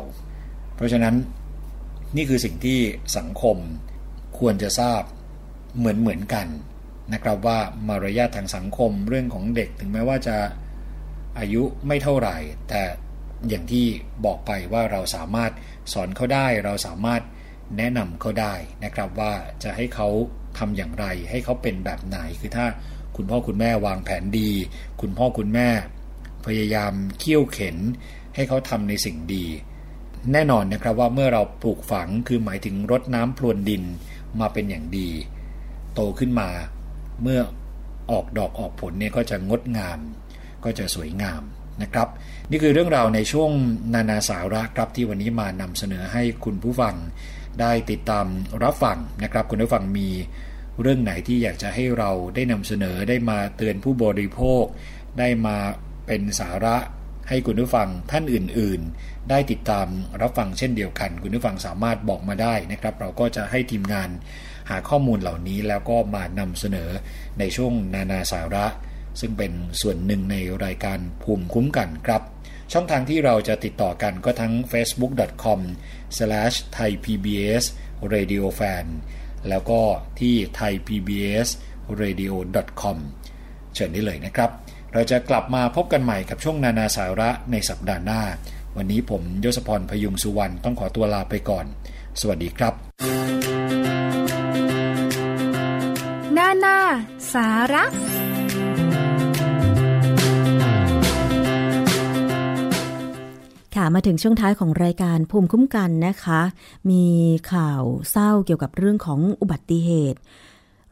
เพราะฉะนั้นนี่คือสิ่งที่สังคมควรจะทราบเหมือนเหมือนกันนะครับว่ามารยาททางสังคมเรื่องของเด็กถึงแม้ว่าจะอายุไม่เท่าไหร่ แต่ อย่างที่บอกไปว่าเราสามารถสอนเขาได้ เราสามารถแนะนำเขาได้นะครับว่าจะให้เขาทำอย่างไร ให้เขาเป็นแบบไหนคือถ้าคุณพ่อคุณแม่วางแผนดี คุณพ่อคุณแม่ พยายามเคี่ยวเข็น ให้เขาทำในสิ่งดี แน่นอนนะครับว่าเมื่อเราปลูกฝังคือหมายถึงรดน้ำพรวนดินมาเป็นอย่างดี โตขึ้นมาเมื่อออกดอกออกผลเนี่ยก็จะงดงาม ก็จะสวยงามนะครับ นี่คือเรื่องราวในช่วงนานาสาระครับที่วันนี้มานำเสนอให้คุณผู้ฟังได้ติดตามรับฟังนะครับ คุณผู้ฟังมีเรื่องไหนที่อยากจะให้เราได้นำเสนอได้มาเตือนผู้บริโภค ได้มาเป็นสาระให้คุณผู้ฟังท่านอื่น ๆ ได้ติดตามรับฟังเช่นเดียวกัน คุณผู้ฟังสามารถบอกมาได้นะครับ เราก็จะให้ทีมงานหาข้อมูลเหล่านี้แล้วก็มานำเสนอในช่วงนานาสาระ ซึ่งเป็นส่วนหนึ่งในรายการภูมิคุ้มกันครับ ช่องทางที่เราจะติดต่อกันก็ทั้ง facebook.com/thaipbsradiofan แล้วก็ที่ thaipbsradio.com เชิญได้เลยนะครับ เราจะกลับมาพบกันใหม่กับช่วงนานาสาระในสัปดาห์หน้า วันนี้ผมยศพรพยุงสุวรรณต้องขอตัวลาไปก่อน สวัสดีครับ นานาสาระ ค่ะมาถึงช่วงท้ายของรายการภูมิคุ้มกันนะคะ มีข่าวเศร้าเกี่ยวกับเรื่องของอุบัติเหตุ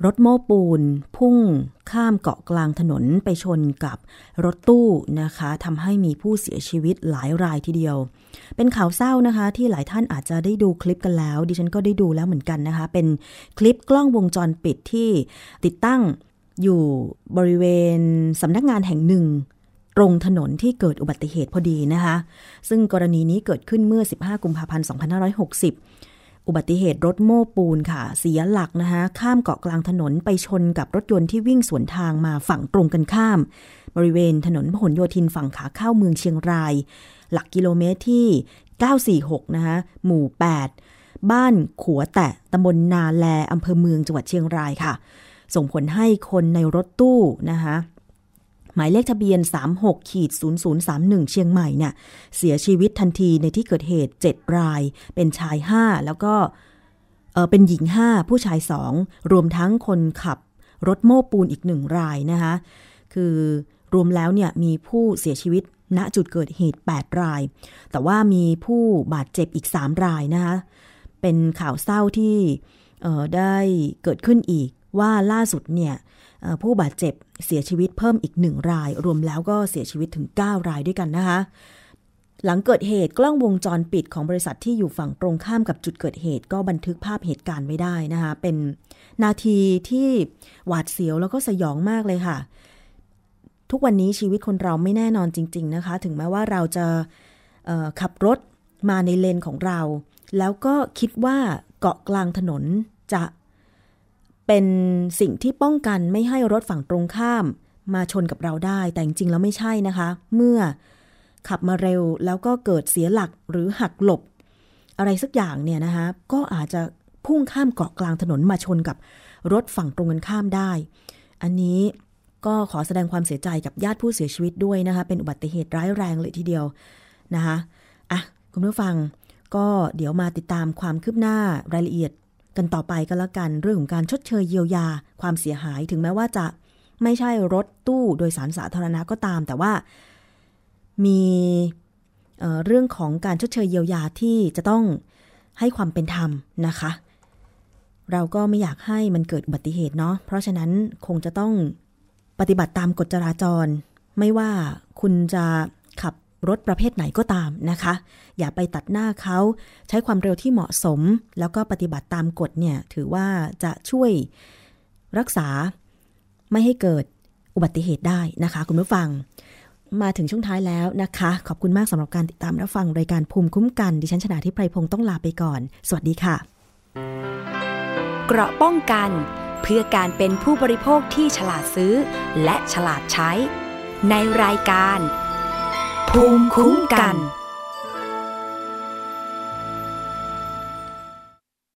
รถโม้ปูน พุ่งข้ามเกาะกลางถนนไปชนกับรถตู้นะคะทำให้มีผู้เสียชีวิตหลายรายทีเดียว เป็นข่าวเศร้านะคะ ที่หลายท่านอาจจะได้ดูคลิปกันแล้ว ดิฉันก็ได้ดูแล้วเหมือนกันนะคะ เป็นคลิปกล้องวงจรปิดที่ติดตั้งอยู่บริเวณสำนักงานแห่งหนึ่ง ตรงถนนที่เกิดอุบัติเหตุพอดีนะคะ ซึ่งกรณีนี้เกิดขึ้นเมื่อ 15 กุมภาพันธ์ 2560 อุบัติเหตุรถโม้ปูนค่ะ เสียหลักนะคะข้ามเกาะกลางถนนไปชนกับรถยนต์ที่วิ่งสวนทางมาฝั่งตรงกันข้าม บริเวณถนนพหลโยธินฝั่งขาเข้าเมืองเชียงราย หลักกิโลเมตรที่ 946 นะคะหมู่ 8 บ้านขัวแตะตำบลนาแลอำเภอเมืองจังหวัดเชียงรายค่ะ ส่งผลให้คนในรถตู้นะคะ หมายเลขทะเบียน 36ขีด0031 เชียงใหม่เนี่ยเสียชีวิตทันทีในที่เกิดเหตุ 7 ราย เป็นชาย 5 แล้วก็เออเป็นหญิง 5 ผู้ชาย 2 รวมทั้งคนขับรถโม้ปูนอีกหนึ่งรายนะคะคือรวมแล้วเนี่ยมีผู้เสียชีวิตณจุดเกิดเหตุ 8 ราย แต่ว่ามีผู้บาดเจ็บอีก 3 รายนะคะเป็นข่าวเศร้าที่เออได้เกิดขึ้นอีกว่าล่าสุดเนี่ย ผู้บาดเจ็บเสียชีวิตเพิ่มอีกหนึ่งราย รวมแล้วก็เสียชีวิตถึง 9 รายด้วยกันนะคะ หลังเกิดเหตุกล้องวงจรปิดของบริษัทที่อยู่ฝั่งตรงข้ามกับจุดเกิดเหตุ ก็บันทึกภาพเหตุการณ์ไว้ได้นะคะ เป็นนาทีที่หวาดเสียวแล้วก็สยองมากเลยค่ะ ทุกวันนี้ชีวิตคนเราไม่แน่นอนจริง ๆนะคะ ถึงแม้ว่าเราจะขับรถมาในเลนของเรา แล้วก็คิดว่าเกาะกลางถนนจะ เป็นสิ่งที่ป้องกันไม่ให้รถฝั่งตรงข้าม มาชนกับเราได้ แต่จริงๆแล้วไม่ใช่นะคะ เมื่อขับมาเร็วแล้วก็เกิดเสียหลักหรือหักหลบ อะไรสักอย่างเนี่ยนะคะก็อาจจะพุ่งข้ามเกาะกลางถนนมาชนกับรถฝั่งตรงกันข้ามได้ อันนี้ก็ขอแสดงความเสียใจกับญาติผู้เสียชีวิตด้วยนะคะ เป็นอุบัติเหตุร้ายแรงเลยทีเดียวนะคะอะคุณผู้ฟังก็เดี๋ยวมาติดตามความคืบหน้ารายละเอียด กันต่อไปก็แล้วกันเรื่องของการชดเชยเยียวยาความเสียหายถึงแม้ว่าจะไม่ใช่รถตู้โดยสารสาธารณะก็ตาม แต่ว่ามีเเรื่องของการชดเชยเยียวยาที่จะต้องให้ความเป็นธรรมนะคะ เราก็ไม่อยากให้มันเกิดอุบัติเหตุเนาะเพราะฉะนั้นคงจะต้องปฏิบัติตามกฎจราจร ไม่ว่าคุณจะ รถประเภทไหนก็ตามนะคะ อย่าไปตัดหน้าเขาใช้ความเร็วที่เหมาะสม แล้วก็ปฏิบัติตามกฎเนี่ยถือว่าจะช่วยรักษาไม่ให้เกิดอุบัติเหตุได้นะคะ คุณผู้ฟัง มาถึงช่วงท้ายแล้วนะคะ ขอบคุณมากสำหรับการติดตามรับฟังรายการภูมิคุ้มกัน ดิฉันชนะทิพไพรพงศ์ต้องลาไปก่อน สวัสดีค่ะ เกราะป้องกัน เพื่อการเป็นผู้บริโภคที่ฉลาดซื้อ และฉลาดใช้ ในรายการ ภูมิคุ้มกัน